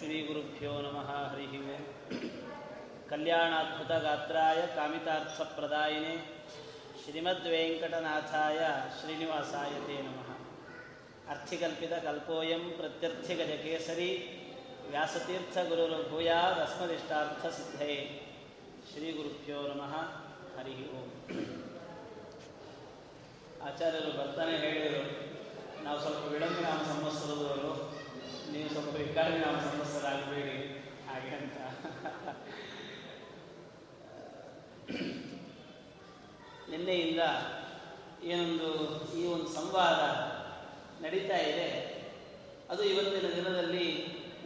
ಶ್ರೀಗುರುಭ್ಯೋ ನಮಃ, ಹರಿ ಓಂ ಕಲ್ಯಾಣಾದ್ಭುತಗಾತ್ರಾಯ ಕಾಮಿತಾರ್ಥಪ್ರದಾಯಿನೇ ಶ್ರೀಮದ್ವೆಂಕಟನಾಥಾಯ ಶ್ರೀನಿವಾಸಾಯ ತೇ ನಮಃ. ಅರ್ಥಿಕಲ್ಪಿತಕಲ್ಪೋಯಂ ಪ್ರತ್ಯರ್ಥಿಗಜಕೇಸರಿ ಶ್ರೀ ಶ್ರೀಗುರುಭ್ಯೋ ನಮಃ, ಹರಿ ಓಂ. ಆಚಾರ್ಯರು ಬರ್ತಾನೆ ಹೇಳಿದರು, ನಾವು ಸ್ವಲ್ಪ ವಿಳಂಬ ನಾಮ ಸಂವತ್ಸರದವರು. ನೀವು ಸ್ವಲ್ಪ ಇದ್ದಾಗ ನಾವು ಸಂತಸರಾಗಬೇಡಿ ಹಾಗೆ ಅಂತ. ನಿನ್ನೆಯಿಂದ ಏನೊಂದು ಈ ಒಂದು ಸಂವಾದ ನಡೀತಾ ಇದೆ. ಅದು ಇವತ್ತಿನ ದಿನದಲ್ಲಿ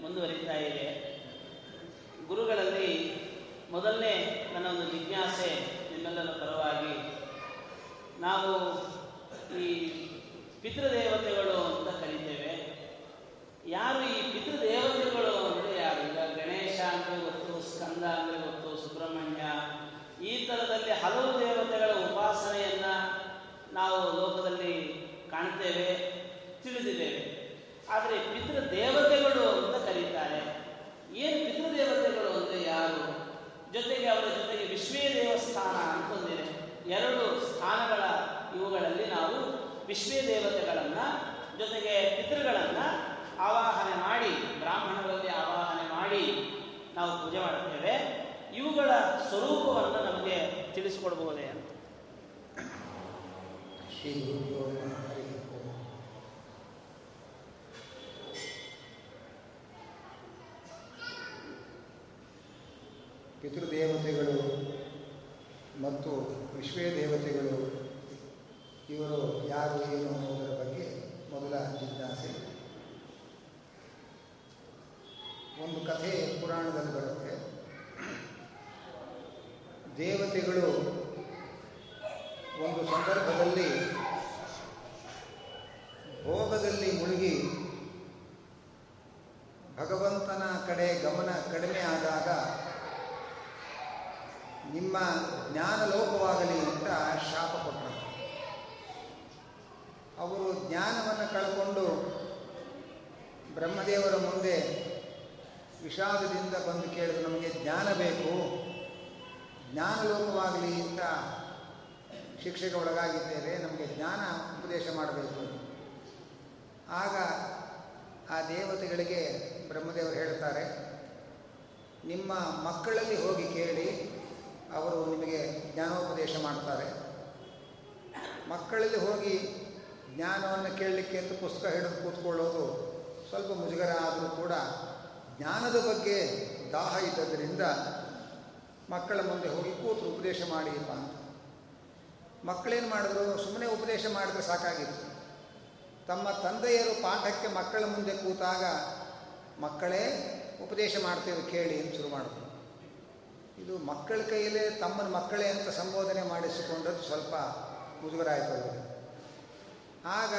ಮುಂದುವರಿತಾ ಇದೆ. ಗುರುಗಳಲ್ಲಿ ಮೊದಲನೇ ನನ್ನ ಒಂದು ಜಿಜ್ಞಾಸೆ ನಿಮ್ಮೆಲ್ಲರ ಪರವಾಗಿ, ನಾವು ಈ ಪಿತೃದೇವತೆಗಳು ಅಂತ ಯಾರು ಈ ಪಿತೃದೇವತೆಗಳು ಅಂದರೆ ಯಾರು? ಈಗ ಗಣೇಶ ಅಂದರೆ ಗೊತ್ತು, ಸ್ಕಂದ ಅಂದರೆ ಗೊತ್ತು, ಸುಬ್ರಹ್ಮಣ್ಯ. ಈ ಥರದಲ್ಲಿ ಹಲವು ದೇವತೆಗಳ ಉಪಾಸನೆಯನ್ನ ನಾವು ಲೋಕದಲ್ಲಿ ಕಾಣ್ತೇವೆ, ತಿಳಿದಿದ್ದೇವೆ. ಆದರೆ ಪಿತೃದೇವತೆಗಳು ಅಂತ ಕರೀತಾರೆ. ಏನು ಪಿತೃದೇವತೆಗಳು ಅಂದರೆ ಯಾರು? ಜೊತೆಗೆ ಅವರ ಜೊತೆಗೆ ವಿಶ್ವೇ ದೇವಸ್ಥಾನ ಅಂತ ಒಂದಿದೆ ಎರಡು ಸ್ಥಾನಗಳ ಇವುಗಳಲ್ಲಿ ನಾವು ವಿಶ್ವೇ ದೇವತೆಗಳನ್ನ, ಜೊತೆಗೆ ಪಿತೃಗಳನ್ನ ಆವಾಹನೆ ಮಾಡಿ, ಬ್ರಾಹ್ಮಣರಲ್ಲಿ ಆವಾಹನೆ ಮಾಡಿ ನಾವು ಪೂಜೆ ಮಾಡುತ್ತೇವೆ. ಇವುಗಳ ಸ್ವರೂಪವನ್ನು ನಮಗೆ ತಿಳಿಸಿಕೊಡಬಹುದೇ ಅಂತ. ಪಿತೃದೇವತೆಗಳು ಮತ್ತು ವಿಶ್ವೇ ದೇವತೆಗಳು ಇವರು ಯಾರು ಏನು ಅನ್ನೋದರ ಬಗ್ಗೆ ಮೊದಲ ಜಿಜ್ಞಾಸೆ ಒಂದು ಕಥೆ ಪುರಾಣದಲ್ಲಿ ಬರುತ್ತೆ ದೇವತೆಗಳು ಒಂದು ಸಂದರ್ಭದಲ್ಲಿ ಭೋಗದಲ್ಲಿ ಮುಳುಗಿ ಭಗವಂತನ ಕಡೆ ಗಮನ ಕಡಿಮೆ ಆದಾಗ ನಿಮ್ಮ ಜ್ಞಾನ ಲೋಪವಾಗಲಿ ಅಂತ ಶಾಪ ಕೊಟ್ಟರು ಅವರು ಜ್ಞಾನವನ್ನು ಕಳ್ಕೊಂಡು ಬ್ರಹ್ಮದೇವರ ಮುಂದೆ ವಿಷಾದದಿಂದ ಬಂದು ಕೇಳಿದ್ರು ನಮಗೆ ಜ್ಞಾನ ಬೇಕು ಜ್ಞಾನ ಲೋಪವಾಗಲಿ ಅಂತ ಶಿಕ್ಷೆಗೆ ಒಳಗಾಗಿದ್ದೇವೆ ನಮಗೆ ಜ್ಞಾನ ಉಪದೇಶ ಮಾಡಬೇಕು ಆಗ ಆ ದೇವತೆಗಳಿಗೆ ಬ್ರಹ್ಮದೇವರು ಹೇಳ್ತಾರೆ ನಿಮ್ಮ ಮಕ್ಕಳಲ್ಲಿ ಹೋಗಿ ಕೇಳಿ ಅವರು ನಿಮಗೆ ಜ್ಞಾನೋಪದೇಶ ಮಾಡ್ತಾರೆ ಮಕ್ಕಳಲ್ಲಿ ಹೋಗಿ ಜ್ಞಾನವನ್ನು ಕೇಳಲಿಕ್ಕೆ ಅಂತ ಪುಸ್ತಕ ಹಿಡಿದು ಕೂತ್ಕೊಳ್ಳೋದು ಸ್ವಲ್ಪ ಮುಜುಗರ ಆದರೂ ಕೂಡ ಜ್ಞಾನದ ಬಗ್ಗೆ ದಾಹ ಇದ್ದದರಿಂದ ಮಕ್ಕಳ ಮುಂದೆ ಹೋಗಿ ಕೂತು ಉಪದೇಶ ಮಾಡಿಯಪ್ಪ ಅಂತ ಮಕ್ಕಳೇನು ಮಾಡಿದ್ರು ಸುಮ್ಮನೆ ಉಪದೇಶ ಮಾಡಿದ್ರೆ ಸಾಕಾಗಿತ್ತು ತಮ್ಮ ತಂದೆಯರು ಪಾಠಕ್ಕೆ ಮಕ್ಕಳ ಮುಂದೆ ಕೂತಾಗ ಮಕ್ಕಳೇ ಉಪದೇಶ ಮಾಡ್ತೇವೆ ಕೇಳಿ ಅಂತ ಶುರು ಮಾಡಿದ್ರು ಇದು ಮಕ್ಕಳ ಕೈಯಲ್ಲೇ ತಮ್ಮನ ಮಕ್ಕಳೇ ಅಂತ ಸಂಬೋಧನೆ ಮಾಡಿಸಿಕೊಂಡದ್ದು ಸ್ವಲ್ಪ ಮುಜುಗರ ಆಯಿತು ಆಗ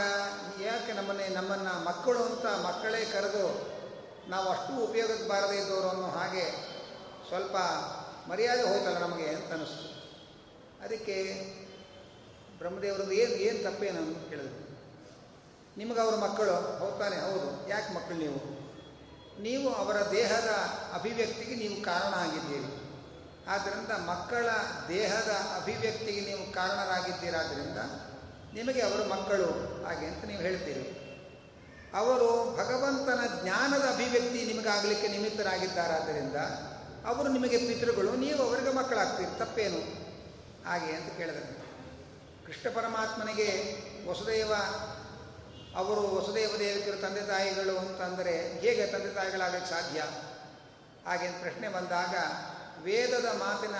ಯಾಕೆ ನಮ್ಮನ್ನೇ ನಮ್ಮನ್ನು ಮಕ್ಕಳು ಅಂತ ಮಕ್ಕಳೇ ಕರೆದು ನಾವು ಅಷ್ಟು ಉಪಯೋಗಕ್ಕೆ ಬಾರದೇ ಇದ್ದವರು ಅನ್ನೋ ಹಾಗೆ ಸ್ವಲ್ಪ ಮರ್ಯಾದೆ ಹೋಯ್ತಲ್ಲ ನಮಗೆ ಅಂತ ಅನ್ನಿಸ್ತು ಅದಕ್ಕೆ ಬ್ರಹ್ಮದೇವರದ್ದು ಏನು ಏನು ತಪ್ಪೇನು ಕೇಳಿದ್ರು. ನಿಮಗೆ ಅವ್ರ ಮಕ್ಕಳು ಹೋಗ್ತಾನೆ, ಹೌದು. ಯಾಕೆ ಮಕ್ಕಳು ನೀವು? ನೀವು ಅವರ ದೇಹದ ಅಭಿವ್ಯಕ್ತಿಗೆ ನೀವು ಕಾರಣ ಆಗಿದ್ದೀರಿ ಆದ್ದರಿಂದ ಮಕ್ಕಳ ದೇಹದ ಅಭಿವ್ಯಕ್ತಿಗೆ ನೀವು ಕಾರಣರಾಗಿದ್ದೀರಾದ್ದರಿಂದ ನಿಮಗೆ ಅವರು ಮಕ್ಕಳು ಹಾಗೆ ಅಂತ ನೀವು ಹೇಳ್ತೀರಿ. ಅವರು ಭಗವಂತನ ಜ್ಞಾನದ ಅಭಿವ್ಯಕ್ತಿ ನಿಮಗಾಗಲಿಕ್ಕೆ ನಿಮಿತ್ತರಾಗಿದ್ದಾರಾದ್ದರಿಂದ ಅವರು ನಿಮಗೆ ಪಿತೃಗಳು, ನೀವು ಅವರಿಗೆ ಮಕ್ಕಳಾಗ್ತೀರಿ, ತಪ್ಪೇನು? ಹಾಗೆ ಅಂತ ಕೇಳಿದರು. ಕೃಷ್ಣ ಪರಮಾತ್ಮನಿಗೆ ವಸುದೇವ ಅವರು ವಸುದೇವ ದೇವಿಕರು ತಂದೆ ತಾಯಿಗಳು ಅಂತಂದರೆ ಹೇಗೆ ತಂದೆ ತಾಯಿಗಳಾಗಲಿಕ್ಕೆ ಸಾಧ್ಯ? ಹಾಗೆ ಪ್ರಶ್ನೆ ಬಂದಾಗ ವೇದದ ಮಾತಿನ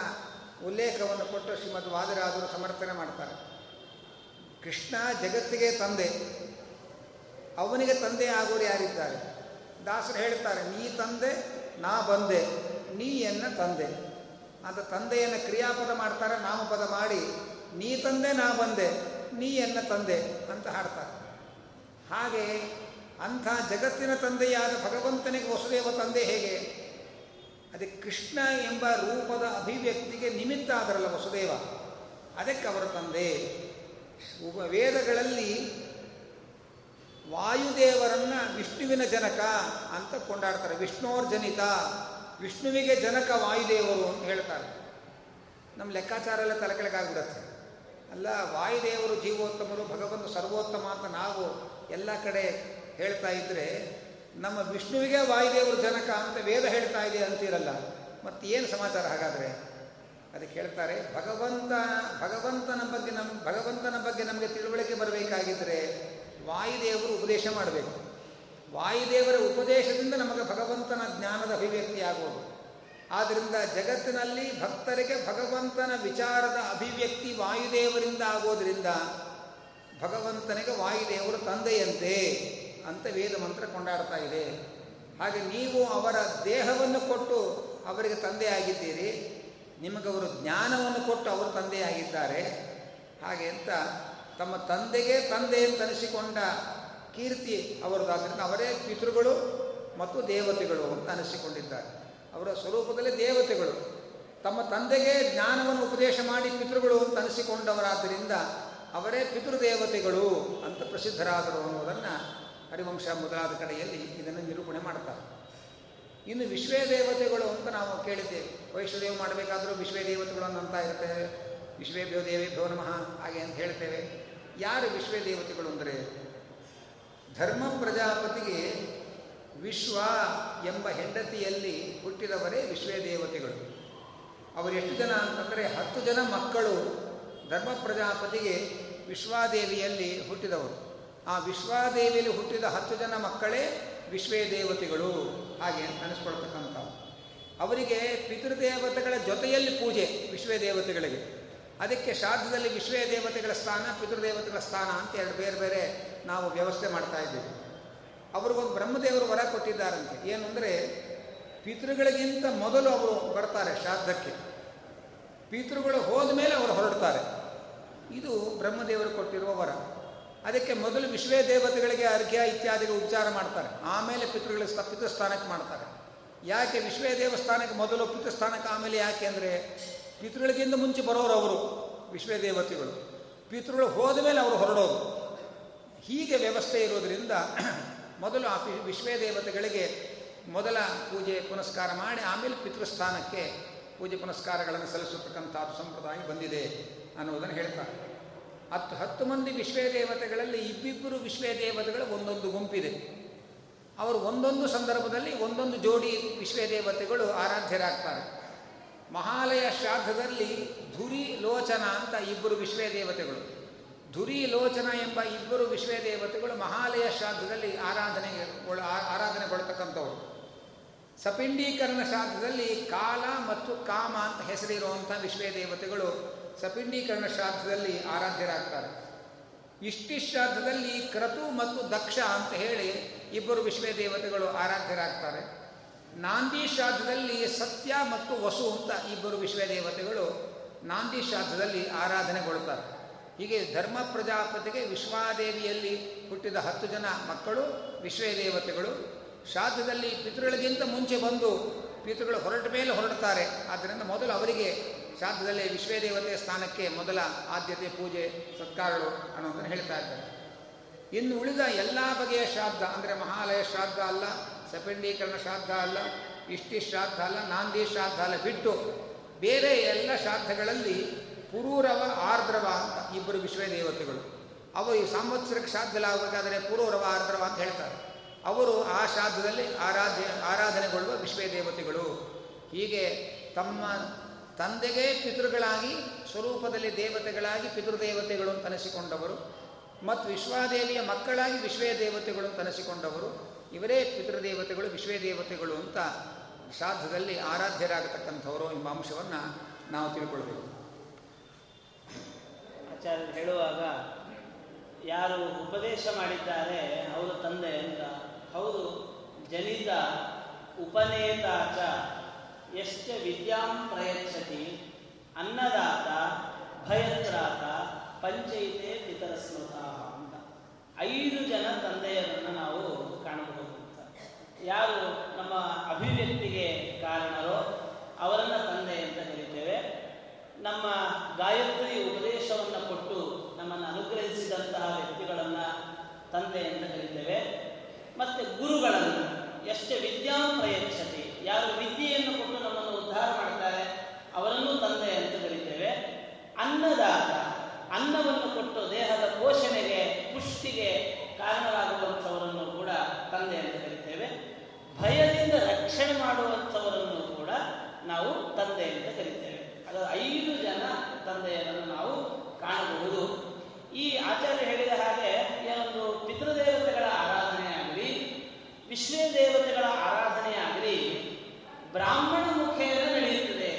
ಉಲ್ಲೇಖವನ್ನು ಕೊಟ್ಟು ಶ್ರೀಮದ್ ವಾದರಾದರು ಸಮರ್ಥನೆ ಮಾಡ್ತಾರೆ. ಕೃಷ್ಣ ಜಗತ್ತಿಗೆ ತಂದೆ. ಅವನಿಗೆ ತಂದೆ ಆಗೋರು ಯಾರಿದ್ದಾರೆ? ದಾಸರು ಹೇಳ್ತಾರೆ, ನೀ ತಂದೆ, ನಾ ಬಂದೆ. ನೀ ಎನ್ನ ತಂದೆ. ಅಂತ ತಂದೆಯನ್ನು ಕ್ರಿಯಾಪದ ಮಾಡ್ತಾರೆ, ನಾಮಪದ ಮಾಡಿ, ನೀ ತಂದೆ, ನಾ ಬಂದೆ. ನೀ ಎನ್ನ ತಂದೆ? ಅಂತ ಹಾಡ್ತಾರೆ. ಹಾಗೆ ಅಂಥ ಜಗತ್ತಿನ ತಂದೆಯಾದ ಭಗವಂತನಿಗೆ ವಸುದೇವ ತಂದೆ ಹೇಗೆ? ಅದೇ ಕೃಷ್ಣ ಎಂಬ ರೂಪದ ಅಭಿವ್ಯಕ್ತಿಗೆ ನಿಮಿತ್ತ ಆದರಲ್ಲ ವಸುದೇವ. ಅದಕ್ಕೆ ಅವರ ತಂದೆ. ವೇದಗಳಲ್ಲಿ ವಾಯುದೇವರನ್ನು ವಿಷ್ಣುವಿನ ಜನಕ ಅಂತ ಕೊಂಡಾಡ್ತಾರೆ. ವಿಷ್ಣೋರ್ಜನಿತ ವಿಷ್ಣುವಿಗೆ ಜನಕ ವಾಯುದೇವರು ಅಂತ ಹೇಳ್ತಾರೆ. ನಮ್ಮ ಲೆಕ್ಕಾಚಾರ ಎಲ್ಲ ತಲೆ ಕೆಳಗಾಗ್ಬಿಡತ್ತೆ ಅಲ್ಲ, ವಾಯುದೇವರು ಜೀವೋತ್ತಮರು ಭಗವಂತ ಸರ್ವೋತ್ತಮ ಅಂತ ನಾವು ಎಲ್ಲ ಕಡೆ ಹೇಳ್ತಾ ಇದ್ದರೆ ನಮ್ಮ ವಿಷ್ಣುವಿಗೆ ವಾಯುದೇವರು ಜನಕ ಅಂತ ವೇದ ಹೇಳ್ತಾ ಇದೆ ಅಂತಿರಲ್ಲ ಮತ್ತೆ ಏನು ಸಮಾಚಾರ ಹಾಗಾದರೆ? ಅದಕ್ಕೆ ಹೇಳ್ತಾರೆ, ಭಗವಂತ, ಭಗವಂತನ ಬಗ್ಗೆ ನಮ್ಮ ಭಗವಂತನ ಬಗ್ಗೆ ನಮಗೆ ತಿಳುವಳಿಕೆ ಬರಬೇಕಾಗಿದ್ದರೆ ವಾಯುದೇವರು ಉಪದೇಶ ಮಾಡಬೇಕು. ವಾಯುದೇವರ ಉಪದೇಶದಿಂದ ನಮಗೆ ಭಗವಂತನ ಜ್ಞಾನದ ಅಭಿವ್ಯಕ್ತಿ ಆಗುವುದು ಆದ್ದರಿಂದ ಜಗತ್ತಿನಲ್ಲಿ ಭಕ್ತರಿಗೆ ಭಗವಂತನ ವಿಚಾರದ ಅಭಿವ್ಯಕ್ತಿ ವಾಯುದೇವರಿಂದ ಆಗೋದರಿಂದ ಭಗವಂತನಿಗೆ ವಾಯುದೇವರು ತಂದೆಯಂತೆ ಅಂತ ವೇದ ಮಂತ್ರ ಕೊಂಡಾಡ್ತಾ ಇದೆ. ಹಾಗೆ ನೀವು ಅವರ ದೇಹವನ್ನು ಕೊಟ್ಟು ಅವರಿಗೆ ತಂದೆಯಾಗಿದ್ದೀರಿ ನಿಮಗವರು ಜ್ಞಾನವನ್ನು ಕೊಟ್ಟು ಅವರು ತಂದೆಯಾಗಿದ್ದಾರೆ ಹಾಗೆ ಅಂತ ತಮ್ಮ ತಂದೆಗೆ ತಂದೆ ಅಂತನಿಸಿಕೊಂಡ ಕೀರ್ತಿ ಅವರದಾದ್ರಿಂದ ಅವರೇ ಪಿತೃಗಳು ಮತ್ತು ದೇವತೆಗಳು ಅಂತ ಅನಿಸಿಕೊಂಡಿದ್ದಾರೆ. ಅವರ ಸ್ವರೂಪದಲ್ಲಿ ದೇವತೆಗಳು. ತಮ್ಮ ತಂದೆಗೆ ಜ್ಞಾನವನ್ನು ಉಪದೇಶ ಮಾಡಿ ಪಿತೃಗಳು ಅಂತ ಅನಿಸಿಕೊಂಡವರಾದ್ದರಿಂದ ಅವರೇ ಪಿತೃದೇವತೆಗಳು ಅಂತ ಪ್ರಸಿದ್ಧರಾದರು ಅನ್ನೋದನ್ನು ಹರಿವಂಶ ಮೊದಲಾದ ಕಡೆಯಲ್ಲಿ ಇದನ್ನು ನಿರೂಪಣೆ ಮಾಡ್ತಾರೆ. ಇನ್ನು ವಿಶ್ವೇ ದೇವತೆಗಳು ಅಂತ ನಾವು ಕೇಳಿದ್ದೇವೆ. ವೈಷ್ಣದೇವ ಮಾಡಬೇಕಾದರೂ ವಿಶ್ವೇ ದೇವತೆಗಳು ಅಂತ ಇರ್ತೇವೆ ದೇವಿ ದೇವೇಭ್ಯೋ ನಮಃ ಹಾಗೆ ಅಂತ ಹೇಳ್ತೇವೆ. ಯಾರು ವಿಶ್ವೇ ದೇವತೆಗಳು ಅಂದರೆ? ಧರ್ಮ ಪ್ರಜಾಪತಿಗೆ ವಿಶ್ವ ಎಂಬ ಹೆಂಡತಿಯಲ್ಲಿ ಹುಟ್ಟಿದವರೇ ವಿಶ್ವೇ ದೇವತೆಗಳು ಎಷ್ಟು ಜನ ಅಂತಂದರೆ ಹತ್ತು ಜನ ಮಕ್ಕಳು ಧರ್ಮ ಪ್ರಜಾಪತಿಗೆ ವಿಶ್ವಾದೇವಿಯಲ್ಲಿ ಹುಟ್ಟಿದವರು. ಆ ವಿಶ್ವಾದೇವಿಯಲ್ಲಿ ಹುಟ್ಟಿದ ಹತ್ತು ಜನ ಮಕ್ಕಳೇ ವಿಶ್ವೇ ದೇವತೆಗಳು ಹಾಗೆ ಅಂತ ಅನಿಸ್ಕೊಳ್ತಕ್ಕಂಥವು ಅವರಿಗೆ ಪಿತೃದೇವತೆಗಳ ಜೊತೆಯಲ್ಲಿ ಪೂಜೆ ವಿಶ್ವೇ ದೇವತೆಗಳಿಗೆ ಅದಕ್ಕೆ ಶ್ರಾದ್ದದಲ್ಲಿ ವಿಶ್ವೇ ದೇವತೆಗಳ ಸ್ಥಾನ, ಪಿತೃದೇವತೆಗಳ ಸ್ಥಾನ ಅಂತ ಎರಡು ಬೇರೆ ಬೇರೆ ನಾವು ವ್ಯವಸ್ಥೆ ಮಾಡ್ತಾ ಇದ್ದೀವಿ. ಅವ್ರಿಗೊಂದು ಬ್ರಹ್ಮದೇವರು ವರ ಕೊಟ್ಟಿದ್ದಾರಂತೆ. ಏನು ಅಂದರೆ ಪಿತೃಗಳಿಗಿಂತ ಮೊದಲು ಅವರು ಬರ್ತಾರೆ ಶ್ರಾದ್ದಕ್ಕೆ. ಪಿತೃಗಳು ಹೋದ ಮೇಲೆ ಅವರು ಹೊರಡ್ತಾರೆ. ಇದು ಬ್ರಹ್ಮದೇವರು ಕೊಟ್ಟಿರುವ ವರ. ಅದಕ್ಕೆ ಮೊದಲು ವಿಶ್ವೇ ದೇವತೆಗಳಿಗೆ ಅರ್ಘ್ಯ ಇತ್ಯಾದಿಗೆ ಉಪಚಾರ ಮಾಡ್ತಾರೆ. ಆಮೇಲೆ ಪಿತೃಗಳ ಸ್ಥ ಪಿತೃಸ್ಥಾನಕ್ಕೆ ಮಾಡ್ತಾರೆ. ಯಾಕೆ ವಿಶ್ವೇ ದೇವಸ್ಥಾನಕ್ಕೆ ಮೊದಲು, ಪಿತೃಸ್ಥಾನಕ್ಕೆ ಆಮೇಲೆ ಯಾಕೆ ಅಂದರೆ, ಪಿತೃಗಳಿಗಿಂತ ಮುಂಚೆ ಬರೋರು ಅವರು ವಿಶ್ವೇ ದೇವತೆಗಳು ಪಿತೃಗಳು ಹೋದ ಮೇಲೆ ಅವರು ಹೊರಡೋರು ಹೀಗೆ ವ್ಯವಸ್ಥೆ ಇರೋದರಿಂದ ಮೊದಲು ಆ ವಿಶ್ವೇ ದೇವತೆಗಳಿಗೆ ಮೊದಲ ಪೂಜೆ ಪುನಸ್ಕಾರ ಮಾಡಿ ಆಮೇಲೆ ಪಿತೃಸ್ಥಾನಕ್ಕೆ ಪೂಜೆ ಪುನಸ್ಕಾರಗಳನ್ನು ಸಲ್ಲಿಸತಕ್ಕಂಥ ಸಂಪ್ರದಾಯ ಬಂದಿದೆ ಅನ್ನುವುದನ್ನು ಹೇಳ್ತಾರೆ ಹತ್ತು ಹತ್ತು ಮಂದಿ ವಿಶ್ವೇ ದೇವತೆಗಳಲ್ಲಿ ಇಬ್ಬಿಬ್ಬರು ವಿಶ್ವೇ ದೇವತೆಗಳು ಒಂದೊಂದು ಗುಂಪಿದೆ. ಅವರು ಒಂದೊಂದು ಸಂದರ್ಭದಲ್ಲಿ ಒಂದೊಂದು ಜೋಡಿ ವಿಶ್ವೇ ದೇವತೆಗಳು ಆರಾಧ್ಯರಾಗ್ತಾರೆ. ಮಹಾಲಯ ಶ್ರಾದ್ದದಲ್ಲಿ ಧುರಿ ಲೋಚನ ಅಂತ ಇಬ್ಬರು ವಿಶ್ವೇ ದೇವತೆಗಳು ಧುರಿ ಲೋಚನ ಎಂಬ ಇಬ್ಬರು ವಿಶ್ವೇ ದೇವತೆಗಳು ಮಹಾಲಯ ಶ್ರಾದ್ದದಲ್ಲಿ ಆರಾಧನೆಗೆ ಆರಾಧನೆಗೊಳ್ತಕ್ಕಂಥವ್ರು. ಸಪಿಂಡೀಕರಣ ಶ್ರಾದ್ದದಲ್ಲಿ ಕಾಲ ಮತ್ತು ಕಾಮ ಅಂತ ಹೆಸರಿರುವಂಥ ವಿಶ್ವೇ ದೇವತೆಗಳು ಸಪಿಂಡೀಕರಣ ಶ್ರಾದ್ದದಲ್ಲಿ ಆರಾಧ್ಯರಾಗ್ತಾರೆ. ಇಷ್ಟಿ ಶ್ರಾದ್ದದಲ್ಲಿ ಕ್ರತು ಮತ್ತು ದಕ್ಷ ಅಂತ ಹೇಳಿ ಇಬ್ಬರು ವಿಶ್ವೇ ದೇವತೆಗಳು ಆರಾಧ್ಯರಾಗ್ತಾರೆ. ನಾಂದಿ ಶ್ರಾದ್ದದಲ್ಲಿ ಸತ್ಯ ಮತ್ತು ವಸು ಅಂತ ಇಬ್ಬರು ವಿಶ್ವೇ ದೇವತೆಗಳು ನಾಂದಿ ಶ್ರಾದ್ದದಲ್ಲಿ ಆರಾಧನೆಗೊಳ್ತಾರೆ. ಹೀಗೆ ಧರ್ಮ ಪ್ರಜಾಪತಿಗೆ ವಿಶ್ವಾದೇವಿಯಲ್ಲಿ ಹುಟ್ಟಿದ ಹತ್ತು ಜನ ಮಕ್ಕಳು, ವಿಶ್ವೇ ದೇವತೆಗಳು. ಶ್ರಾದ್ದದಲ್ಲಿ ಪಿತೃಗಳಿಗಿಂತ ಮುಂಚೆ ಬಂದು ಪಿತೃಗಳು ಹೊರಟ ಮೇಲೆ ಹೊರಡ್ತಾರೆ. ಆದ್ದರಿಂದ ಮೊದಲು ಅವರಿಗೆ ಶ್ರಾದ್ದದಲ್ಲಿ ವಿಶ್ವೇ ದೇವತೆಯ ಸ್ಥಾನಕ್ಕೆ ಮೊದಲ ಆದ್ಯತೆ, ಪೂಜೆ, ಸತ್ಕಾರಗಳು ಅನ್ನೋದನ್ನು ಹೇಳ್ತಾ ಇದ್ದಾರೆ. ಇನ್ನು ಉಳಿದ ಎಲ್ಲ ಬಗೆಯ ಶ್ರಾದ್ದ ಅಂದರೆ ಮಹಾಲಯ ಶ್ರಾದ್ದ ಅಲ್ಲ, ಸಪಿಂಡೀಕರಣ ಶ್ರಾದ್ದ ಅಲ್ಲ, ಇಷ್ಟಿ ಶ್ರಾದ್ದ ಅಲ್ಲ, ನಾಂದಿ ಶ್ರಾದ್ದ ಅಲ್ಲ, ಬಿಟ್ಟು ಬೇರೆ ಎಲ್ಲ ಶ್ರಾದ್ದಗಳಲ್ಲಿ ಪುರೂರವ ಆರ್ದ್ರವ ಅಂತ ಇಬ್ಬರು ವಿಶ್ವ ದೇವತೆಗಳು ಅವರು ಈ ಸಂವತ್ಸರಕ್ಕೆ ಶ್ರಾದ್ದಲಾಗಬೇಕಾದರೆ ಪುರೂರವ ಆರ್ದ್ರವ ಅಂತ ಹೇಳ್ತಾರೆ. ಅವರು ಆ ಶ್ರಾದ್ದದಲ್ಲಿ ಆರಾಧ್ಯ, ಆರಾಧನೆಗೊಳ್ಳುವ ವಿಶ್ವೇ ದೇವತೆಗಳು ಹೀಗೆ ತಮ್ಮ ತಂದೆಗೆ ಪಿತೃಗಳಾಗಿ, ಸ್ವರೂಪದಲ್ಲಿ ದೇವತೆಗಳಾಗಿ ಪಿತೃದೇವತೆಗಳು ಅಂತ ಅನಿಸಿಕೊಂಡವರು ಮತ್ತು ವಿಶ್ವಾದೇವಿಯ ಮಕ್ಕಳಾಗಿ ವಿಶ್ವೇ ದೇವತೆಗಳು ಅಂತ ಅನಿಸಿಕೊಂಡವರು. ಇವರೇ ಪಿತೃದೇವತೆಗಳು ವಿಶ್ವೇ ದೇವತೆಗಳು ಅಂತ ಶ್ರಾದ್ದದಲ್ಲಿ ಆರಾಧ್ಯರಾಗತಕ್ಕಂಥವರು ಎಂಬ ಅಂಶವನ್ನು ನಾವು ತಿಳ್ಕೊಳ್ಬೇಕು. ಆಚಾರ್ಯರು ಹೇಳುವಾಗ, ಯಾರು ಉಪದೇಶ ಮಾಡಿದ್ದಾರೆ, ಅವರ ತಂದೆ ಅಂತ, ಹೌದು, ಜನಿತ ಉಪನೇತಾಚ ಎಷ್ಟ ವಿದ್ಯಾಂ ಪ್ರಯತ್ಸತಿ ಅನ್ನದಾತ, ಭಯತ್ರಾತ ಪಂಚಯಿತೆ ಪಿತರ ಸ್ಮೃತ ಅಂತ. ಐದು ಜನ ತಂದೆಯರನ್ನು ನಾವು ಕಾಣಬಹುದು ಅಂತ. ಯಾರು ನಮ್ಮ ಅಭಿವ್ಯಕ್ತಿಗೆ ಕಾರಣರೋ ಅವರನ್ನ ತಂದೆ ಅಂತ ನಮ್ಮ ಗಾಯತ್ರಿ ಉಪದೇಶವನ್ನು ಕೊಟ್ಟು ನಮ್ಮನ್ನು ಅನುಗ್ರಹಿಸಿದಂತಹ ವ್ಯಕ್ತಿಗಳನ್ನು ತಂದೆ ಅಂತ ಕರೀತೇವೆ. ಮತ್ತು ಗುರುಗಳನ್ನು ಎಷ್ಟೇ ವಿದ್ಯಾ ಪ್ರಯಕ್ಷತೆ ಯಾರು ವಿದ್ಯೆಯನ್ನು ಕೊಟ್ಟು ನಮ್ಮನ್ನು ಉದ್ಧಾರ ಮಾಡ್ತಾರೆ, ಅವರನ್ನು ತಂದೆ ಅಂತ ಕರೀತೇವೆ. ಅನ್ನದಾತ, ಅನ್ನವನ್ನು ಕೊಟ್ಟು ದೇಹದ ಪೋಷಣೆಗೆ, ಪುಷ್ಟಿಗೆ ಕಾರಣರಾಗುವಂಥವರನ್ನು ಕೂಡ ತಂದೆ ಅಂತ ಕರಿತೇವೆ. ಭಯದಿಂದ ರಕ್ಷಣೆ ಮಾಡುವಂಥವರನ್ನು ಕೂಡ ನಾವು ತಂದೆ ಅಂತ ಕರಿತೇವೆ. ಅದರ ಐದು ತಂದೆಯನ್ನು ನಾವು ಕಾಣಬಹುದು. ಈ ಆಚಾರ್ಯ ಹೇಳಿದ ಹಾಗೆ ಒಂದು ಪಿತೃದೇವತೆಗಳ ಆರಾಧನೆ ಆಗಲಿ ವಿಶ್ವೇ ದೇವತೆಗಳ ಆರಾಧನೆ ಆಗಲಿ, ಬ್ರಾಹ್ಮಣ ಮುಖೇನ ನಡೆಯುತ್ತದೆ.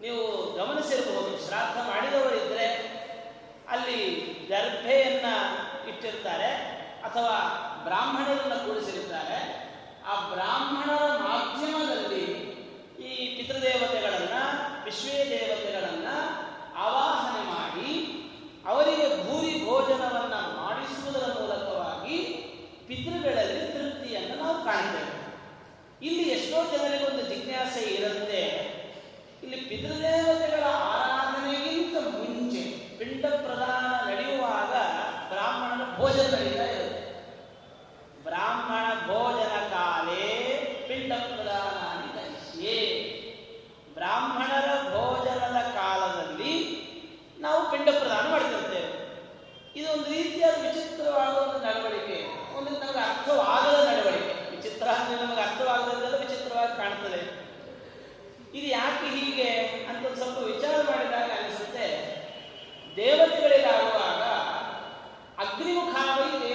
ನೀವು ಗಮನಿಸಿರಬಹುದು, ಶ್ರಾದ್ದ ಮಾಡಿದವರಿದ್ರೆ ಅಲ್ಲಿ ಗರ್ಭೆಯನ್ನ ಇಟ್ಟಿರ್ತಾರೆ, ಅಥವಾ ಬ್ರಾಹ್ಮಣರನ್ನು ಕೂಡಿಸಿರುತ್ತಾರೆ ಆ ಬ್ರಾಹ್ಮಣರ ಮಾಧ್ಯಮದಲ್ಲಿ ಈ ಪಿತೃದೇವತೆಗಳನ್ನು ವಿಶ್ವೇ ದೇವತೆಗಳನ್ನ ಆವಾಹನೆ ಮಾಡಿ ಅವರಿಗೆ ಭೂರಿ ಭೋಜನವನ್ನ ಮಾಡಿಸುವುದರ ಮೂಲಕವಾಗಿ ಪಿತೃಗಳಲ್ಲಿ ತೃಪ್ತಿಯನ್ನು ನಾವು ಕಾಣ್ತೇವೆ. ಇಲ್ಲಿ ಎಷ್ಟೋ ಜನರಿಗೆ ಒಂದು ಜಿಜ್ಞಾಸೆ ಇರುತ್ತೆ. ಇಲ್ಲಿ ಪಿತೃದೇವತೆಗಳ ಆರಾಧನೆ ಅರ್ಥವಾಗದ ನಡವಳಿಕೆ. ವಿಚಿತ್ರ ಅಂದ್ರೆ ನಮಗೆ ಅರ್ಥವಾಗದಿದ್ದೆಲ್ಲ ವಿಚಿತ್ರವಾಗಿ ಕಾಣ್ತದೆ. ಇದು ಯಾಕೆ ಹೀಗೆ ಅಂತ ಸ್ವಲ್ಪ ವಿಚಾರ ಮಾಡಿದಾಗ ಅನಿಸುತ್ತೆ. ದೇವತೆಗಳಿಗಾಗುವಾಗ ಅಗ್ನಿಮುಖಾವೈ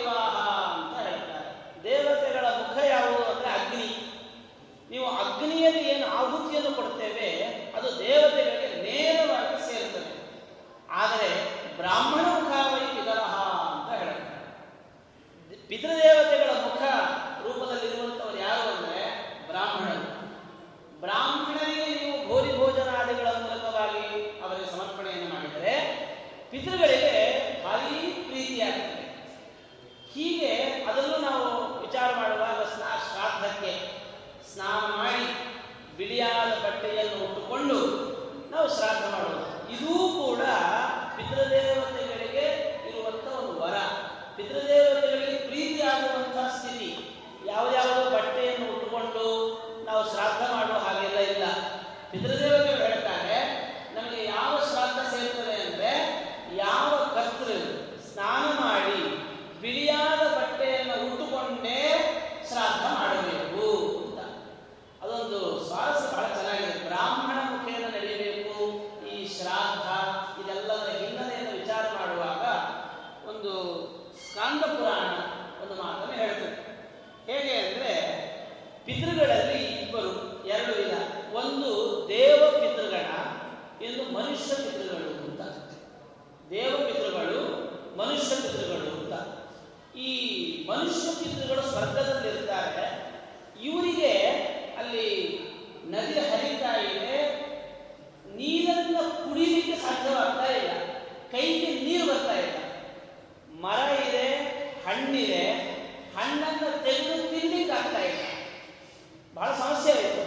ಸಮಸ್ಯೆ ಆಯಿತು.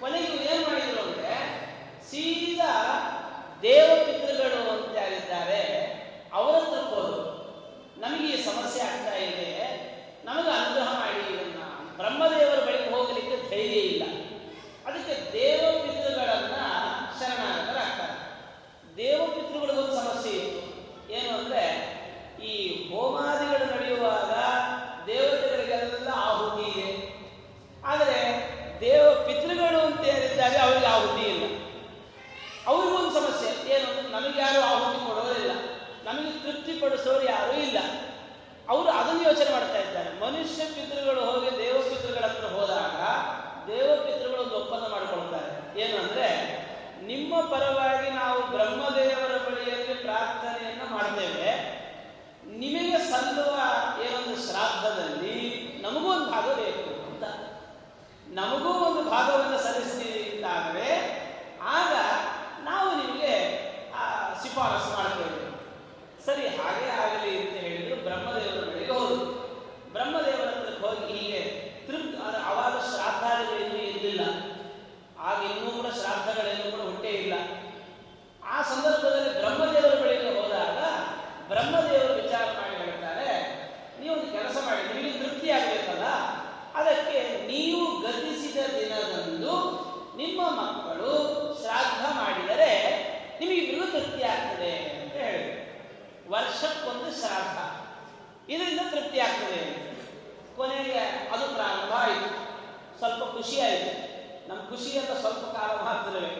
ಕೊನೆಗೆ ಏನು ಮಾಡಿದ್ರು ಅಂದರೆ ಸೀದಾ ದೇವತೆ ಖುಷಿ ಆಯಿತು. ನಮ್ಮ ಅಂತ ಸ್ವಲ್ಪ ಕಾಲ ಮಾತ್ರವೇ.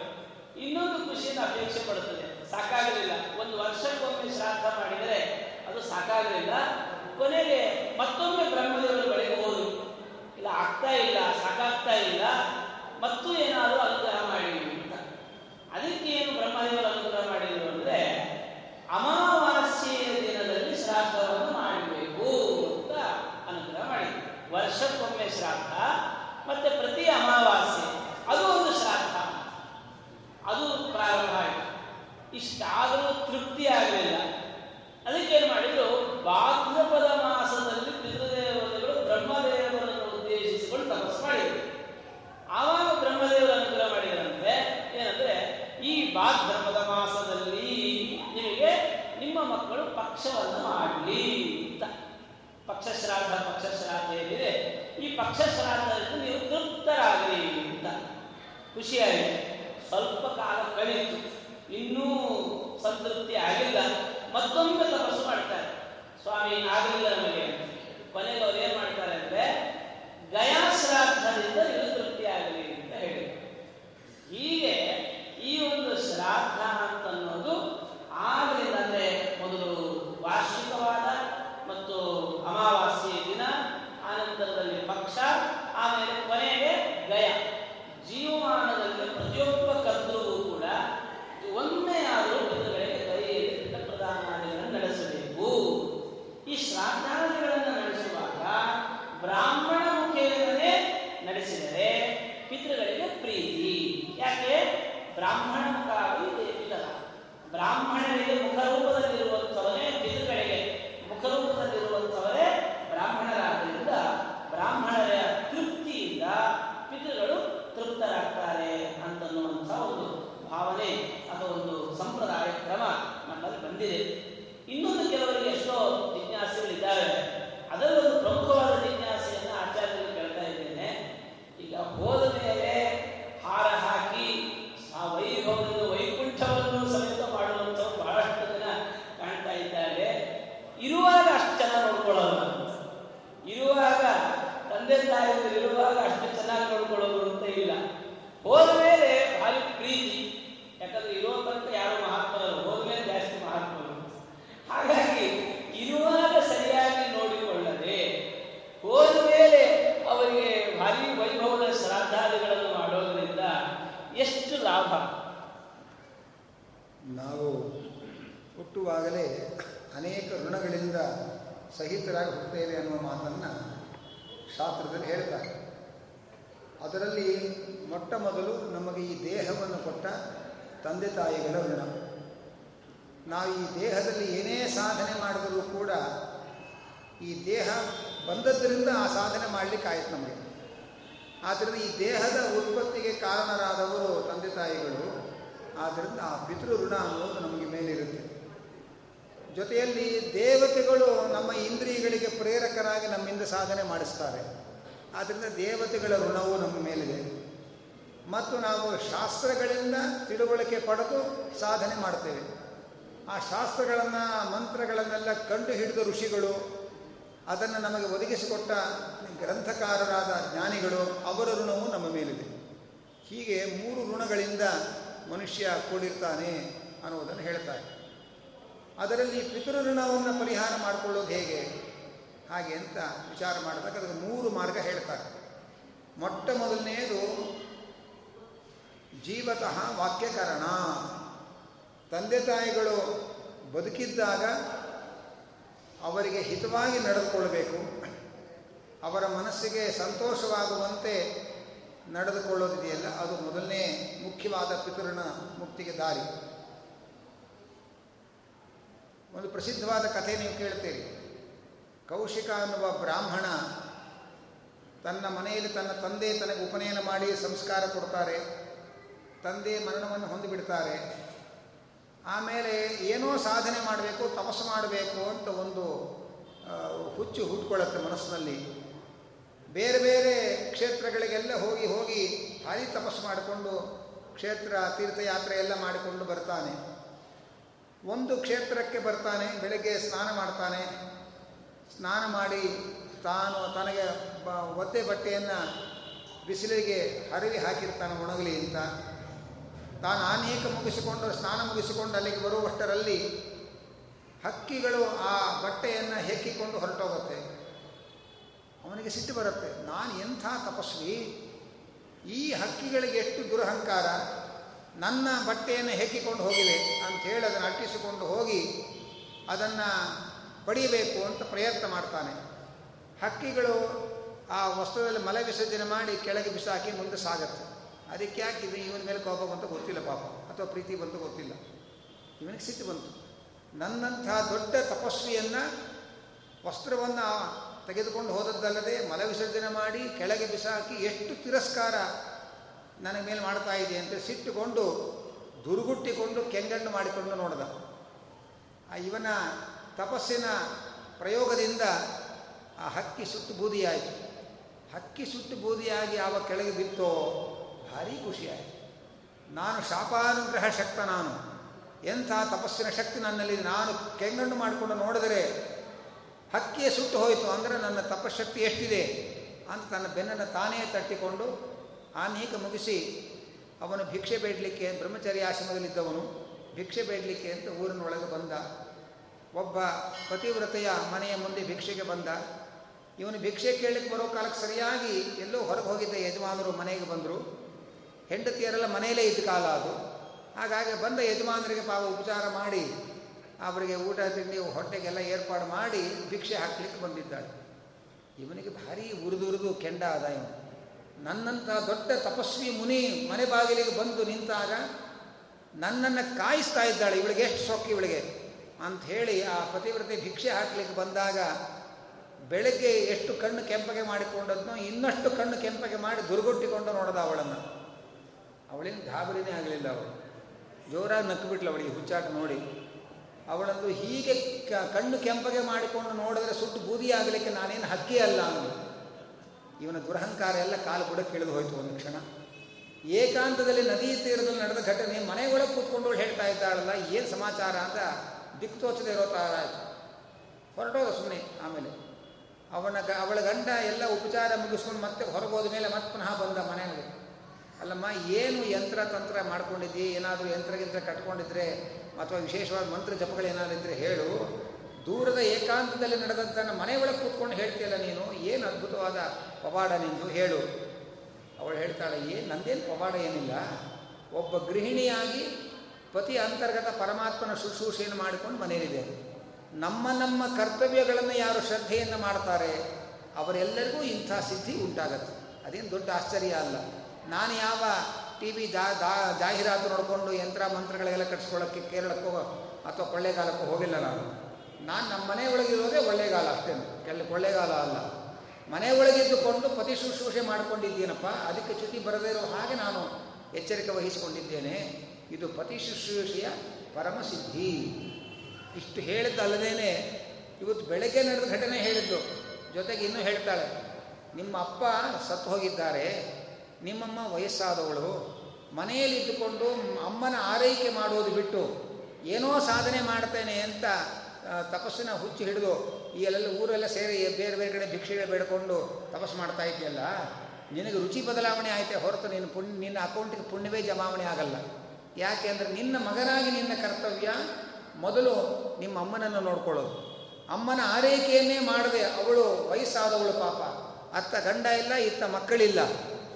ಇನ್ನೊಂದು ಖುಷಿಯನ್ನು ಅಪೇಕ್ಷೆ ಪಡುತ್ತದೆ. ಸಾಕಾಗಲಿಲ್ಲ. ಒಂದು ವರ್ಷಕ್ಕೊಮ್ಮೆ ಶ್ರಾದ್ದ ಮಾಡಿದರೆ ಅದು ಸಾಕಾಗಲಿಲ್ಲ. ಕೊನೆಗೆ ಮತ್ತೊಮ್ಮೆ ಬ್ರಹ್ಮದೇವರ ಬಳಿಗೆ ಹೋದರು ಇಲ್ಲ, ಆಗ್ತಾ ಇಲ್ಲ, ಸಾಕಾಗ್ತಾ ಇಲ್ಲ. ಮತ್ತು ಏನಾದರೂ ಅನುಗ್ರಹ ಮಾಡಿ ಅಂತ. ಅದಕ್ಕೆ ಏನು ಬ್ರಹ್ಮದೇವರು ಅನುಗ್ರಹ ಮಾಡಿದರು ಅಂದರೆ, ಅಮಾವಾಸ್ಯೆಯ ದಿನದಲ್ಲಿ ಶ್ರಾದ್ದವನ್ನು ಮಾಡಬೇಕು ಅಂತ ಅನುಗ್ರಹ ಮಾಡಿದರು. ವರ್ಷಕ್ಕೊಮ್ಮೆ ಶ್ರಾದ್ದ. ಮತ್ತೆ ಪ್ರತಿ ಅಮಾವಾಸ್ಯೆ, ಅದು ಒಂದು ಶ್ರಾದ್ದ. ಅದು ಪ್ರಾರಂಭ ಆಯಿತು. ಇಷ್ಟಾದರೂ ತೃಪ್ತಿ ಆಗಲಿಲ್ಲ. ಅದಕ್ಕೇನು ಮಾಡಿದ್ರು, ಭಾದ್ರಪದ ಮಾಸದಲ್ಲಿ ಪಿತೃದೇವತೆಗಳು ಬ್ರಹ್ಮದೇವರನ್ನು ಉದ್ದೇಶಿಸಿಕೊಂಡು ತಪಸ್ಸು ಮಾಡಿದರು. ಆವಾಗ ಬ್ರಹ್ಮದೇವರು ಅನುಗ್ರಹ ಮಾಡಿದರಂತೆ, ಏನಂದ್ರೆ, ಈ ಭಾದ್ರಪದ ಮಾಸದಲ್ಲಿ ನಿಮಗೆ ನಿಮ್ಮ ಮಕ್ಕಳು ಪಕ್ಷವನ್ನು ಮಾಡಲಿ. ಪಕ್ಷ ಶ್ರಾದ್ದ ಪಕ್ಷ ಏನಿದೆ ಈ ಪಕ್ಷ ನೀವು ತೃಪ್ತರಾಗಲಿ ಅಂತ ಖುಷಿಯಾಯಿತು. ಸ್ವಲ್ಪ ಕಾಲ ಕಳೀತು. ಇನ್ನೂ ಸಂತೃಪ್ತಿ ಆಗಿಲ್ಲ. ಮತ್ತೊಮ್ಮೆ ತಪಸ್ಸು ಮಾಡ್ತಾರೆ. ಸ್ವಾಮಿ, ಆಗಲಿಲ್ಲ ನಮಗೆ ಕೊನೆಗೆ ಅವ್ರು ಏನ್ ಮಾಡ್ತಾರೆ ಅಂದ್ರೆ ಗಯಾ ಶ್ರಾದ್ದದಿಂದ ನೀವು ತೃಪ್ತಿ ಆಗಲಿ ಅಂತ ಹೇಳಿ ಹೀಗೆ ಈ ಒಂದು ಶ್ರಾದ್ದ ಅಂತ ಅನ್ನೋದು ಆಗಲಿಲ್ಲ ಅಂದ್ರೆ ಮೊದಲು ವಾರ್ಷಿಕವಾದ ಆದ್ದರಿಂದ ಆ ಪಿತೃ ಋಣ ಅನ್ನೋದು ನಮಗೆ ಮೇಲಿರುತ್ತೆ. ಜೊತೆಯಲ್ಲಿ ದೇವತೆಗಳು ನಮ್ಮ ಇಂದ್ರಿಯಗಳಿಗೆ ಪ್ರೇರಕರಾಗಿ ನಮ್ಮಿಂದ ಸಾಧನೆ ಮಾಡಿಸ್ತಾರೆ. ಆದ್ದರಿಂದ ದೇವತೆಗಳ ಋಣವೂ ನಮ್ಮ ಮೇಲಿದೆ. ಮತ್ತು ನಾವು ಶಾಸ್ತ್ರಗಳಿಂದ ತಿಳುವಳಿಕೆ ಪಡೆದು ಸಾಧನೆ ಮಾಡ್ತೇವೆ. ಆ ಶಾಸ್ತ್ರಗಳನ್ನು, ಮಂತ್ರಗಳನ್ನೆಲ್ಲ ಕಂಡು ಹಿಡಿದ ಋಷಿಗಳು, ಅದನ್ನು ನಮಗೆ ಒದಗಿಸಿಕೊಟ್ಟ ಗ್ರಂಥಕಾರರಾದ ಜ್ಞಾನಿಗಳು, ಅವರ ಋಣವೂ ನಮ್ಮ ಮೇಲಿದೆ. ಹೀಗೆ ಮೂರು ಋಣಗಳಿಂದ ಮನುಷ್ಯ ಕೂಡಿರ್ತಾನೆ ಅನ್ನೋದನ್ನು ಹೇಳ್ತಾರೆ. ಅದರಲ್ಲಿ ಪಿತೃ ಋಣವನ್ನು ಪರಿಹಾರ ಮಾಡಿಕೊಳ್ಳೋದು ಹೇಗೆ? ಹಾಗೆ ಅಂತ ವಿಚಾರ ಮಾಡಿದಾಗ ಅದಕ್ಕೆ ಮೂರು ಮಾರ್ಗ ಹೇಳ್ತಾರೆ. ಮೊಟ್ಟ ಮೊದಲನೆಯದು ಜೀವತಃ ವಾಕ್ಯಕರಣ. ತಂದೆ ತಾಯಿಗಳು ಬದುಕಿದ್ದಾಗ ಅವರಿಗೆ ಹಿತವಾಗಿ ನಡೆದುಕೊಳ್ಳಬೇಕು. ಅವರ ಮನಸ್ಸಿಗೆ ಸಂತೋಷವಾಗುವಂತೆ ನಡೆದುಕೊಳ್ಳೋದಿದೆಯಲ್ಲ ಅದು ಮೊದಲನೇ ಮುಖ್ಯವಾದ ಪಿತೃಣ ಮುಕ್ತಿಗೆ ದಾರಿ. ಒಂದು ಪ್ರಸಿದ್ಧವಾದ ಕಥೆ ನೀವು ಕೇಳ್ತೀರಿ ಕೌಶಿಕ ಅನ್ನುವ ಬ್ರಾಹ್ಮಣ ತನ್ನ ಮನೆಯಲ್ಲಿ ತನ್ನ ತಂದೆ ತನಗೆ ಉಪನಯನ ಮಾಡಿ ಸಂಸ್ಕಾರ ಕೊಡ್ತಾರೆ, ತಂದೆ ಮರಣವನ್ನು ಹೊಂದಿಬಿಡ್ತಾರೆ. ಆಮೇಲೆ ಏನೋ ಸಾಧನೆ ಮಾಡಬೇಕು, ತಪಸ್ಸು ಮಾಡಬೇಕು ಅಂತ ಒಂದು ಹುಚ್ಚು ಹುಟ್ಕೊಳ್ಳುತ್ತೆ ಮನಸ್ಸಿನಲ್ಲಿ. ಬೇರೆ ಬೇರೆ ಕ್ಷೇತ್ರಗಳಿಗೆಲ್ಲ ಹೋಗಿ ಹೋಗಿ ಭಾರಿ ತಪಸ್ಸು ಮಾಡಿಕೊಂಡು ಕ್ಷೇತ್ರ ತೀರ್ಥಯಾತ್ರೆ ಎಲ್ಲ ಮಾಡಿಕೊಂಡು ಬರ್ತಾನೆ. ಒಂದು ಕ್ಷೇತ್ರಕ್ಕೆ ಬರ್ತಾನೆ, ಬೆಳಗ್ಗೆ ಸ್ನಾನ ಮಾಡ್ತಾನೆ. ಸ್ನಾನ ಮಾಡಿ ತಾನು ತನಗೆ ಬ ಒದ್ದೆ ಬಟ್ಟೆಯನ್ನು ಬಿಸಿಲಿಗೆ ಹರವಿ ಹಾಕಿರ್ತಾನೆ ಒಣಗಲಿ ಅಂತ. ತಾನು ಅನೇಕ ಮುಗಿಸಿಕೊಂಡು, ಸ್ನಾನ ಮುಗಿಸಿಕೊಂಡು ಅಲ್ಲಿಗೆ ಬರುವಷ್ಟರಲ್ಲಿ ಹಕ್ಕಿಗಳು ಆ ಬಟ್ಟೆಯನ್ನು ಹೆಕ್ಕಿಕೊಂಡು ಹೊರಟೋಗುತ್ತೆ. ಅವನಿಗೆ ಸಿಟ್ಟು ಬರುತ್ತೆ. ನಾನು ಎಂಥ ತಪಸ್ವಿ? ಈ ಹಕ್ಕಿಗಳಿಗೆ ಎಷ್ಟು ದುರಹಂಕಾರ? ನನ್ನ ಬಟ್ಟೆಯನ್ನು ಹೆಕ್ಕಿಕೊಂಡು ಹೋಗಿವೆ ಅಂತ ಹೇಳಿ ಅದನ್ನು ಅಟ್ಟಿಸಿಕೊಂಡು ಹೋಗಿ ಅದನ್ನು ಪಡೆಯಬೇಕು ಅಂತ ಪ್ರಯತ್ನ ಮಾಡ್ತಾನೆ. ಹಕ್ಕಿಗಳು ಆ ವಸ್ತುದಲ್ಲಿ ಮಲ ವಿಸರ್ಜನೆ ಮಾಡಿ ಕೆಳಗೆ ಬಿಸಾಕಿ ಮುಂದೆ ಸಾಗತ್ತೆ. ಅದಕ್ಕೆ ಯಾಕೆ ಇವನ ಮೇಲೆ ಕೋಪ ಬಂತು ಗೊತ್ತಿಲ್ಲ ಪಾಪ, ಅಥವಾ ಪ್ರೀತಿ ಬಂತು ಗೊತ್ತಿಲ್ಲ. ಇವನಿಗೆ ಸಿಟ್ಟು ಬಂತು. ನನ್ನಂಥ ದೊಡ್ಡ ತಪಸ್ವಿಯನ್ನು ವಸ್ತ್ರವನ್ನು ತೆಗೆದುಕೊಂಡು ಹೋದದ್ದಲ್ಲದೆ ಮಲವಿಸರ್ಜನೆ ಮಾಡಿ ಕೆಳಗೆ ಬಿಸಾಕಿ ಎಷ್ಟು ತಿರಸ್ಕಾರ ನನಗೆ ಮೇಲೆ ಮಾಡ್ತಾ ಇದೆ ಅಂತ ಸಿಟ್ಟುಕೊಂಡು ದುರುಗುಟ್ಟಿಕೊಂಡು ಕೆಂಗಣ್ಣು ಮಾಡಿಕೊಂಡು ನೋಡಿದ. ಆ ಇವನ ತಪಸ್ಸಿನ ಪ್ರಯೋಗದಿಂದ ಆ ಹಕ್ಕಿ ಸುಟ್ಟು ಬೂದಿಯಾಯಿತು. ಹಕ್ಕಿ ಸುಟ್ಟು ಬೂದಿಯಾಗಿ ಆವ ಕೆಳಗೆ ಬಿತ್ತೋ ಭಾರಿ ಖುಷಿಯಾಯಿತು. ನಾನು ಶಾಪಾನುಗ್ರಹ ಶಕ್ತ ನಾನು. ಎಂಥ ತಪಸ್ಸಿನ ಶಕ್ತಿ ನನ್ನಲ್ಲಿ ನಾನು ಕೆಂಗಣ್ಣು ಮಾಡಿಕೊಂಡು ನೋಡಿದರೆ ಹಕ್ಕಿಯೇ ಸುಟ್ಟು ಹೋಯಿತು ಅಂದರೆ ನನ್ನ ತಪಶಕ್ತಿ ಎಷ್ಟಿದೆ ಅಂತ ತನ್ನ ಬೆನ್ನನ್ನು ತಾನೇ ತಟ್ಟಿಕೊಂಡು ಆ ನೀಕ ಮುಗಿಸಿ ಅವನು ಭಿಕ್ಷೆ ಬೇಡಲಿಕ್ಕೆ ಬ್ರಹ್ಮಚರ್ಯ ಆಶ್ರಮದಲ್ಲಿದ್ದವನು, ಭಿಕ್ಷೆ ಬೇಡಲಿಕ್ಕೆ ಅಂತ ಊರಿನೊಳಗೆ ಬಂದ. ಒಬ್ಬ ಪತಿವ್ರತೆಯ ಮನೆಯ ಮುಂದೆ ಭಿಕ್ಷೆಗೆ ಬಂದ. ಇವನು ಭಿಕ್ಷೆ ಕೇಳಲಿಕ್ಕೆ ಬರೋ ಕಾಲಕ್ಕೆ ಸರಿಯಾಗಿ ಎಲ್ಲೋ ಹೊರಗೆ ಹೋಗಿದ್ದ ಯಜಮಾನರು ಮನೆಗೆ ಬಂದರು. ಹೆಂಡತಿಯರೆಲ್ಲ ಮನೆಯಲ್ಲೇ ಇದ್ದ ಕಾಲ ಅದು. ಹಾಗಾಗಿ ಬಂದ ಯಜಮಾನರಿಗೆ ಪಾಪ ಉಪಚಾರ ಮಾಡಿ ಅವರಿಗೆ ಊಟ, ತಿಂಡಿ, ಹೊಟ್ಟೆಗೆಲ್ಲ ಏರ್ಪಾಡು ಮಾಡಿ ಭಿಕ್ಷೆ ಹಾಕ್ಲಿಕ್ಕೆ ಬಂದಿದ್ದಾಳೆ. ಇವನಿಗೆ ಭಾರಿ ಉರಿದುರಿದು ಕೆಂಡ ಆದ ಇವನು. ನನ್ನಂಥ ದೊಡ್ಡ ತಪಸ್ವಿ ಮುನಿ ಮನೆ ಬಾಗಿಲಿಗೆ ಬಂದು ನಿಂತಾಗ ನನ್ನನ್ನು ಕಾಯಿಸ್ತಾ ಇದ್ದಾಳೆ. ಇವಳಿಗೆ ಎಷ್ಟು ಸೊಕ್ಕು ಇವಳಿಗೆ? ಅಂತ ಹೇಳಿ ಆ ಪತಿವ್ರತೆ ಭಿಕ್ಷೆ ಹಾಕ್ಲಿಕ್ಕೆ ಬಂದಾಗ ಬೆಳಗ್ಗೆ ಎಷ್ಟು ಕಣ್ಣು ಕೆಂಪಗೆ ಮಾಡಿಕೊಂಡದ್ನೋ, ಇನ್ನಷ್ಟು ಕಣ್ಣು ಕೆಂಪಗೆ ಮಾಡಿ ದುರ್ಗೊಟ್ಟಿಕೊಂಡು ನೋಡ್ದ ಅವಳನ್ನು. ಅವಳಿನ ಗಾಬರಿನೇ ಆಗಲಿಲ್ಲ ಅವಳು. ಜೋರಾಗಿ ನಕ್ಬಿಟ್ಲು ಅವಳಿಗೆ ಹುಚ್ಚಾಟ ನೋಡಿ. ಅವಳಂದು ಹೀಗೆ ಕಣ್ಣು ಕೆಂಪಗೆ ಮಾಡಿಕೊಂಡು ನೋಡಿದ್ರೆ ಸುಟ್ಟು ಬೂದಿ ಆಗಲಿಕ್ಕೆ ನಾನೇನು ಹಕ್ಕಿ ಅಲ್ಲ ಅಂದು ಇವನ ದುರಹಂಕಾರ ಎಲ್ಲ ಕಾಲು ಕೂಡ ಕೇಳಿದು ಹೋಯ್ತು ಒಂದು ಕ್ಷಣ. ಏಕಾಂತದಲ್ಲಿ ನದಿ ತೀರದಲ್ಲಿ ನಡೆದ ಘಟನೆ ಮನೆಯೊಳಗೆ ಕೂತ್ಕೊಂಡು ಹೇಳ್ತಾ ಇದ್ದಾಳಲ್ಲ, ಏನು ಸಮಾಚಾರ ಅಂತ ದಿಕ್ಕು ತೋಚದೆ ಇರೋ ಥರ ಆಯಿತು. ಹೊರಟೋದ ಸುಮ್ಮನೆ ಆಮೇಲೆ. ಅವನ ಗ ಅವಳ ಗಂಡ ಎಲ್ಲ ಉಪಚಾರ ಮುಗಿಸ್ಕೊಂಡು ಮತ್ತೆ ಹೊರಗೋದ ಮೇಲೆ ಮತ್ತೆ ಪುನಃ ಬಂದ ಮನೆಯಲ್ಲಿ. ಅಲ್ಲಮ್ಮ, ಏನು ಯಂತ್ರ ತಂತ್ರ ಮಾಡ್ಕೊಂಡಿದ್ದಿ? ಏನಾದರೂ ಯಂತ್ರಗಿಂತ್ರ ಕಟ್ಕೊಂಡಿದ್ರೆ ಅಥವಾ ವಿಶೇಷವಾದ ಮಂತ್ರ ಜಪಗಳು ಏನಾದ್ರು ಹೇಳು. ದೂರದ ಏಕಾಂತದಲ್ಲಿ ನಡೆದಂತಹ ಮನೆ ಒಳಗೆ ಕೂತ್ಕೊಂಡು ಹೇಳ್ತೀಯಲ್ಲ ನೀನು, ಏನು ಅದ್ಭುತವಾದ ಪವಾಡ ನಿಂದು ಹೇಳು. ಅವಳು ಹೇಳ್ತಾಳೆ ಏನು ನಂದೇನು ಪವಾಡ ಏನಿಲ್ಲ. ಒಬ್ಬ ಗೃಹಿಣಿಯಾಗಿ ಪತಿ ಅಂತರ್ಗತ ಪರಮಾತ್ಮನ ಶುಶ್ರೂಷೆಯನ್ನು ಮಾಡಿಕೊಂಡು ಮನೆಯಲ್ಲಿದೆ. ನಮ್ಮ ನಮ್ಮ ಕರ್ತವ್ಯಗಳನ್ನು ಯಾರು ಶ್ರದ್ಧೆಯನ್ನು ಮಾಡ್ತಾರೆ, ಅವರೆಲ್ಲರಿಗೂ ಇಂಥ ಸಿದ್ಧಿ ಉಂಟಾಗತ್ತೆ. ಅದೇನು ದೊಡ್ಡ ಆಶ್ಚರ್ಯ ಅಲ್ಲ. ನಾನು ಯಾವ ಟಿ ವಿ ಜಾ ದಾ- ಜಾಹೀರಾತು ನೋಡಿಕೊಂಡು ಯಂತ್ರ ಮಂತ್ರಗಳೆಲ್ಲ ಕಟ್ಸ್ಕೊಳ್ಳೋಕ್ಕೆ ಕೇರಳಕ್ಕೋ ಅಥವಾ ಕೊಳ್ಳೇಗಾಲಕ್ಕೂ ಹೋಗಿಲ್ಲ ನಾನು. ನಾನು ನಮ್ಮ ಮನೆ ಒಳಗಿರೋದೇ ಒಳ್ಳೆಗಾಲ ಅಷ್ಟೇ. ಕೆಲ, ಕೊಳ್ಳೇಗಾಲ ಅಲ್ಲ. ಮನೆ ಒಳಗಿದ್ದುಕೊಂಡು ಪತಿ ಶುಶ್ರೂಷೆ ಮಾಡಿಕೊಂಡಿದ್ದೀನಪ್ಪ. ಅದಕ್ಕೆ ಚ್ಯುತಿ ಬರದೇ ಇರೋ ಹಾಗೆ ನಾನು ಎಚ್ಚರಿಕೆ ವಹಿಸಿಕೊಂಡಿದ್ದೇನೆ. ಇದು ಪತಿ ಶುಶ್ರೂಷೆಯ ಪರಮಸಿದ್ಧಿ ಇಷ್ಟು ಹೇಳಿದ್ದಲ್ಲದೇನೆ ಇವತ್ತು ಬೆಳಗ್ಗೆ ನಡೆದ ಘಟನೆ ಹೇಳಿದ್ದು. ಜೊತೆಗೆ ಇನ್ನೂ ಹೇಳ್ತಾಳೆ, ನಿಮ್ಮ ಅಪ್ಪ ಸತ್ತು ಹೋಗಿದ್ದಾರೆ. ನಿಮ್ಮಮ್ಮ ವಯಸ್ಸಾದವಳು ಮನೆಯಲ್ಲಿ ಇದ್ದುಕೊಂಡು ಅಮ್ಮನ ಆರೈಕೆ ಮಾಡೋದು ಬಿಟ್ಟು ಏನೋ ಸಾಧನೆ ಮಾಡ್ತೇನೆ ಅಂತ ತಪಸ್ಸಿನ ಹುಚ್ಚು ಹಿಡಿದು ಈ ಎಲ್ಲ ಊರೆಲ್ಲ ಸೇರಿ ಬೇರೆ ಬೇರೆ ಕಡೆ ಭಿಕ್ಷೆಗೆ ಬೇಡಿಕೊಂಡು ತಪಸ್ಸು ಮಾಡ್ತಾ ಇದೆಯಲ್ಲ ನಿನಗೆ ರುಚಿ ಬದಲಾವಣೆ ಆಯಿತೆ ಹೊರತು ನಿನ್ನ ಪುಣ್ಯ ನಿನ್ನ ಅಕೌಂಟಿಗೆ ಪುಣ್ಯವೇ ಜಮಾವಣೆ ಆಗಲ್ಲ. ಯಾಕೆ ಅಂದರೆ ನಿನ್ನ ಮಗನಾಗಿ ನಿನ್ನ ಕರ್ತವ್ಯ ಮೊದಲು ನಿಮ್ಮ ಅಮ್ಮನನ್ನು ನೋಡ್ಕೊಳ್ಳೋದು. ಅಮ್ಮನ ಆರೈಕೆಯನ್ನೇ ಮಾಡದೆ ಅವಳು ವಯಸ್ಸಾದವಳು ಪಾಪ. ಅತ್ತ ಗಂಡ ಇಲ್ಲ, ಇತ್ತ ಮಕ್ಕಳಿಲ್ಲ.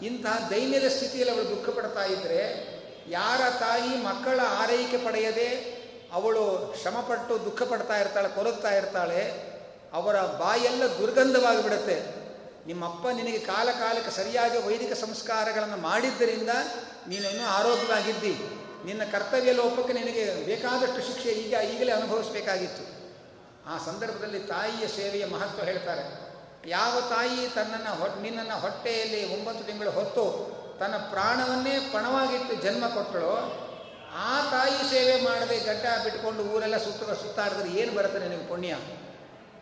ಇಂತಹ ದೈನ್ಯದ ಸ್ಥಿತಿಯಲ್ಲಿ ಅವಳು ದುಃಖ ಪಡ್ತಾ ಇದ್ದರೆ ಯಾರ ತಾಯಿ ಮಕ್ಕಳ ಆರೈಕೆ ಪಡೆಯದೆ ಅವಳು ಶ್ರಮಪಟ್ಟು ದುಃಖ ಪಡ್ತಾ ಇರ್ತಾಳೆ, ಕೊರಗ್ತಾ ಇರ್ತಾಳೆ, ಅವರ ಬಾಯೆಲ್ಲ ದುರ್ಗಂಧವಾಗಿಬಿಡುತ್ತೆ. ನಿಮ್ಮಪ್ಪ ನಿನಗೆ ಕಾಲ ಕಾಲಕ್ಕೆ ಸರಿಯಾಗಿ ವೈದಿಕ ಸಂಸ್ಕಾರಗಳನ್ನು ಮಾಡಿದ್ದರಿಂದ ನೀನೇನು ಆರೋಗ್ಯವಾಗಿದ್ದಿ. ನಿನ್ನ ಕರ್ತವ್ಯ ಲೋಪಕ್ಕೆ ನಿನಗೆ ಬೇಕಾದಷ್ಟು ಶಿಕ್ಷೆ ಈಗ ಈಗಲೇ ಅನುಭವಿಸಬೇಕಾಗಿತ್ತು. ಆ ಸಂದರ್ಭದಲ್ಲಿ ತಾಯಿಯ ಸೇವೆಯ ಮಹತ್ವ ಹೇಳ್ತಾರೆ. ಯಾವ ತಾಯಿ ತನ್ನನ್ನು ಹೊ ನಿನ್ನನ್ನು ಹೊಟ್ಟೆಯಲ್ಲಿ ಒಂಬತ್ತು ತಿಂಗಳು ಹೊತ್ತು ತನ್ನ ಪ್ರಾಣವನ್ನೇ ಪಣವಾಗಿಟ್ಟು ಜನ್ಮ ಕೊಟ್ಟಳೋ, ಆ ತಾಯಿ ಸೇವೆ ಮಾಡದೆ ಗಡ್ಡ ಬಿಟ್ಕೊಂಡು ಊರೆಲ್ಲ ಸುತ್ತ ಸುತ್ತಾಡಿದ್ರೆ ಏನು ಬರುತ್ತೆ ನಿನಗೆ ಪುಣ್ಯ?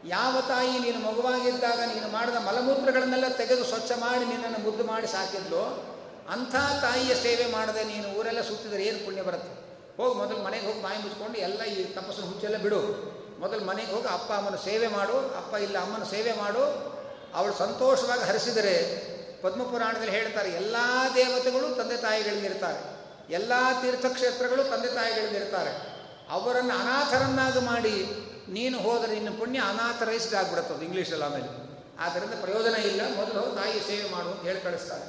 ಯಾವ ತಾಯಿ ನೀನು ಮಗುವಾಗಿದ್ದಾಗ ನೀನು ಮಾಡಿದ ಮಲಮೂತ್ರಗಳನ್ನೆಲ್ಲ ತೆಗೆದು ಸ್ವಚ್ಛ ಮಾಡಿ ನಿನ್ನನ್ನು ಮುದ್ದು ಮಾಡಿ ಸಾಕಿದ್ಲು, ಅಂಥ ತಾಯಿಯ ಸೇವೆ ಮಾಡದೆ ನೀನು ಊರೆಲ್ಲ ಸುತ್ತಿದರೆ ಏನು ಪುಣ್ಯ ಬರುತ್ತೆ? ಹೋಗಿ ಮೊದಲು ಮನೆಗೆ ಹೋಗಿ ಬಾಯಿ ಮುಚ್ಕೊಂಡು ಎಲ್ಲ ಈ ತಪಸ್ಸು ಹುಚ್ಚೆಲ್ಲ ಬಿಡು. ಮೊದಲು ಮನೆಗೆ ಹೋಗಿ, ಅಪ್ಪ ಅಮ್ಮನ ಸೇವೆ ಮಾಡು, ಅಪ್ಪ ಇಲ್ಲ ಅಮ್ಮನ ಸೇವೆ ಮಾಡು. ಅವಳು ಸಂತೋಷವಾಗಿ ಹರಿಸಿದರೆ, ಪದ್ಮಪುರಾಣದಲ್ಲಿ ಹೇಳ್ತಾರೆ, ಎಲ್ಲ ದೇವತೆಗಳು ತಂದೆ ತಾಯಿಗಳಿಗಿರ್ತಾರೆ ಎಲ್ಲ ತೀರ್ಥಕ್ಷೇತ್ರಗಳು ತಂದೆ ತಾಯಿಗಳಿಗಿರ್ತಾರೆ ಅವರನ್ನು ಅನಾಥರನ್ನಾಗಿ ಮಾಡಿ, ನೀನು ಹೋದರೆ ನಿನ್ನ ಪುಣ್ಯ ಅನಾಥರೈಸ್ಡ್ ಆಗ್ಬಿಡುತ್ತದೆ ಇಂಗ್ಲೀಷಲ್ಲಿ ಆಮೇಲೆ. ಆದ್ದರಿಂದ ಪ್ರಯೋಜನ ಇಲ್ಲ, ಮೊದಲು ತಾಯಿ ಸೇವೆ ಮಾಡು ಅಂತ ಹೇಳಿ ಕಳಿಸ್ತಾರೆ.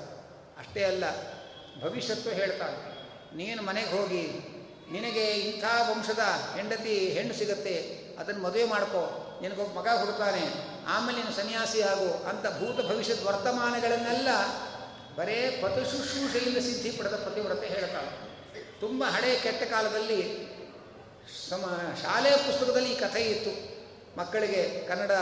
ಅಷ್ಟೇ ಅಲ್ಲ, ಭವಿಷ್ಯತ್ತು ಹೇಳ್ತಾಳೆ ನೀನು ಮನೆಗೆ ಹೋಗಿ, ನಿನಗೆ ಇಂಥ ವಂಶದ ಹೆಂಡತಿ, ಹೆಣ್ಣು ಸಿಗತ್ತೆ ಅದನ್ನು ಮದುವೆ ಮಾಡ್ಕೋ. ನಿನಗೊಬ್ಬ ಮಗ ಹುಡ್ತಾನೆ ಆಮೇಲೆ ನೀನು ಸನ್ಯಾಸಿ ಆಗು. ಅಂತ ಭೂತ ಭವಿಷ್ಯದ ವರ್ತಮಾನಗಳನ್ನೆಲ್ಲ ಬರೇ ಪತಶುಶ್ರೂಷೆಯಿಂದ ಸಿದ್ಧಿ ಪಡೆದ ಪತಿವ್ರತೆ ಹೇಳ್ತಾಳೆ. ತುಂಬ ಹಳೆಯ ಕೆಟ್ಟ ಕಾಲದಲ್ಲಿ ಸಮ ಶಾಲೆಯ ಪುಸ್ತಕದಲ್ಲಿ ಈ ಕಥೆ ಇತ್ತು. ಮಕ್ಕಳಿಗೆ ಕನ್ನಡ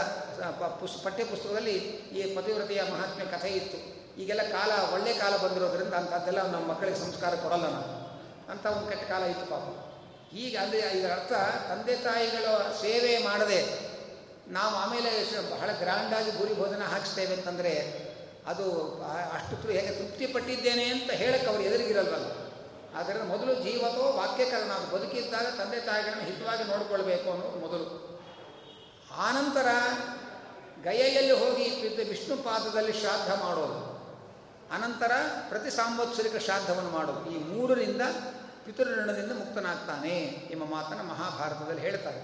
ಪುಸ್ ಪಠ್ಯ ಪುಸ್ತಕದಲ್ಲಿ ಈ ಪತಿವ್ರತೆಯ ಮಹಾತ್ಮೆ ಕಥೆ ಇತ್ತು. ಈಗೆಲ್ಲ ಕಾಲ ಒಳ್ಳೆ ಕಾಲ ಬಂದಿರೋದ್ರಿಂದ ಅಂಥದ್ದೆಲ್ಲ ನಮ್ಮ ಮಕ್ಕಳಿಗೆ ಸಂಸ್ಕಾರ ಕೊಡಲ್ಲ ನಾವು. ಅಂತ ಒಂದು ಕೆಟ್ಟ ಕಾಲ ಇತ್ತು ಪಾಪ. ಈಗ ಅಂದರೆ ಇದರ ಅರ್ಥ ತಂದೆ ತಾಯಿಗಳ ಸೇವೆ ಮಾಡದೆ ನಾವು ಆಮೇಲೆ ಬಹಳ ಗ್ರ್ಯಾಂಡಾಗಿ ಗುರಿ ಭೋಜನ ಹಾಕಿಸ್ತೇವೆ ಅಂತಂದರೆ ಅದು ಅಷ್ಟು ಹೇಗೆ ತೃಪ್ತಿ ಪಟ್ಟಿದ್ದೇನೆ ಅಂತ ಹೇಳಕ್ಕೆ ಅವರು ಎದುರಿಗಿರಲ್ವಲ್ಲ ಆದ್ದರಿಂದ ಮೊದಲು ಜೀವತೋ ವಾಕ್ಯಕರಣ ಅದು ಬದುಕಿದ್ದಾಗ ತಂದೆ ತಾಯಿಗಳನ್ನು ಹಿತವಾಗಿ ನೋಡಿಕೊಳ್ಬೇಕು ಅನ್ನೋದು ಮೊದಲು. ಆನಂತರ ಗಯೆಯಲ್ಲಿ ಹೋಗಿ ಇಟ್ಟಿದ್ದ ವಿಷ್ಣು ಪಾದದಲ್ಲಿ ಶ್ರಾದ್ದ ಮಾಡೋದು. ಅನಂತರ ಪ್ರತಿ ಸಾಂವತ್ಸರಿಕ ಶ್ರಾದ್ದವನ್ನು ಮಾಡೋದು. ಈ ಮೂರರಿಂದ ಪಿತೃಋಣದಿಂದ ಮುಕ್ತನಾಗ್ತಾನೆ ಎಂಬ ಮಾತನ್ನು ಮಹಾಭಾರತದಲ್ಲಿ ಹೇಳ್ತಾರೆ.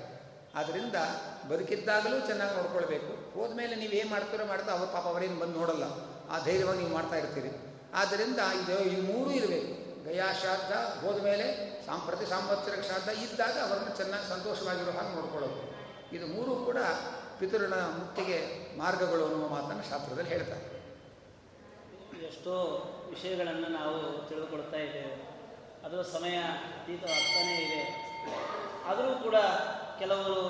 ಆದ್ದರಿಂದ ಬದುಕಿದ್ದಾಗಲೂ ಚೆನ್ನಾಗಿ ನೋಡ್ಕೊಳ್ಬೇಕು. ಹೋದ್ಮೇಲೆ ನೀವು ಏನು ಮಾಡ್ತೀರೋ ಮಾಡ್ತಾ ಅವ್ರ ಪಾಪ ಅವರೇನು ಬಂದು ನೋಡಲ್ಲ. ಆ ಧೈರ್ಯವಾಗಿ ನೀವು ಮಾಡ್ತಾ ಇರ್ತೀರಿ. ಆದ್ದರಿಂದ ಇದು ಈ ಮೂರೂ ಇರಬೇಕು ಗಯಾ ಶ್ರಾದ್ದ ಹೋದ್ಮೇಲೆ ಸಾಂ ಪ್ರತಿ ಸಾಂವತ್ಸರಿಕ ಶ್ರಾದ್ದ ಇದ್ದಾಗ ಅವರನ್ನು ಚೆನ್ನಾಗಿ ಸಂತೋಷವಾಗಿರೋ ಹಾಗೆ ನೋಡ್ಕೊಳ್ಳೋದು. ಇದು ಮೂರೂ ಕೂಡ ಪಿತೃಣ ಮುಕ್ತಿಗೆ ಮಾರ್ಗಗಳು ಅನ್ನುವ ಮಾತನ್ನು ಶಾಸ್ತ್ರದಲ್ಲಿ ಹೇಳ್ತಾರೆ. ಎಷ್ಟೋ ವಿಷಯಗಳನ್ನು ನಾವು ತಿಳಿದುಕೊಳ್ತಾ ಸಮಯ ಅತೀತವಾಗ್ತಾನೇ ಇದೆ. ಆದರೂ ಕೂಡ ಕೆಲವರು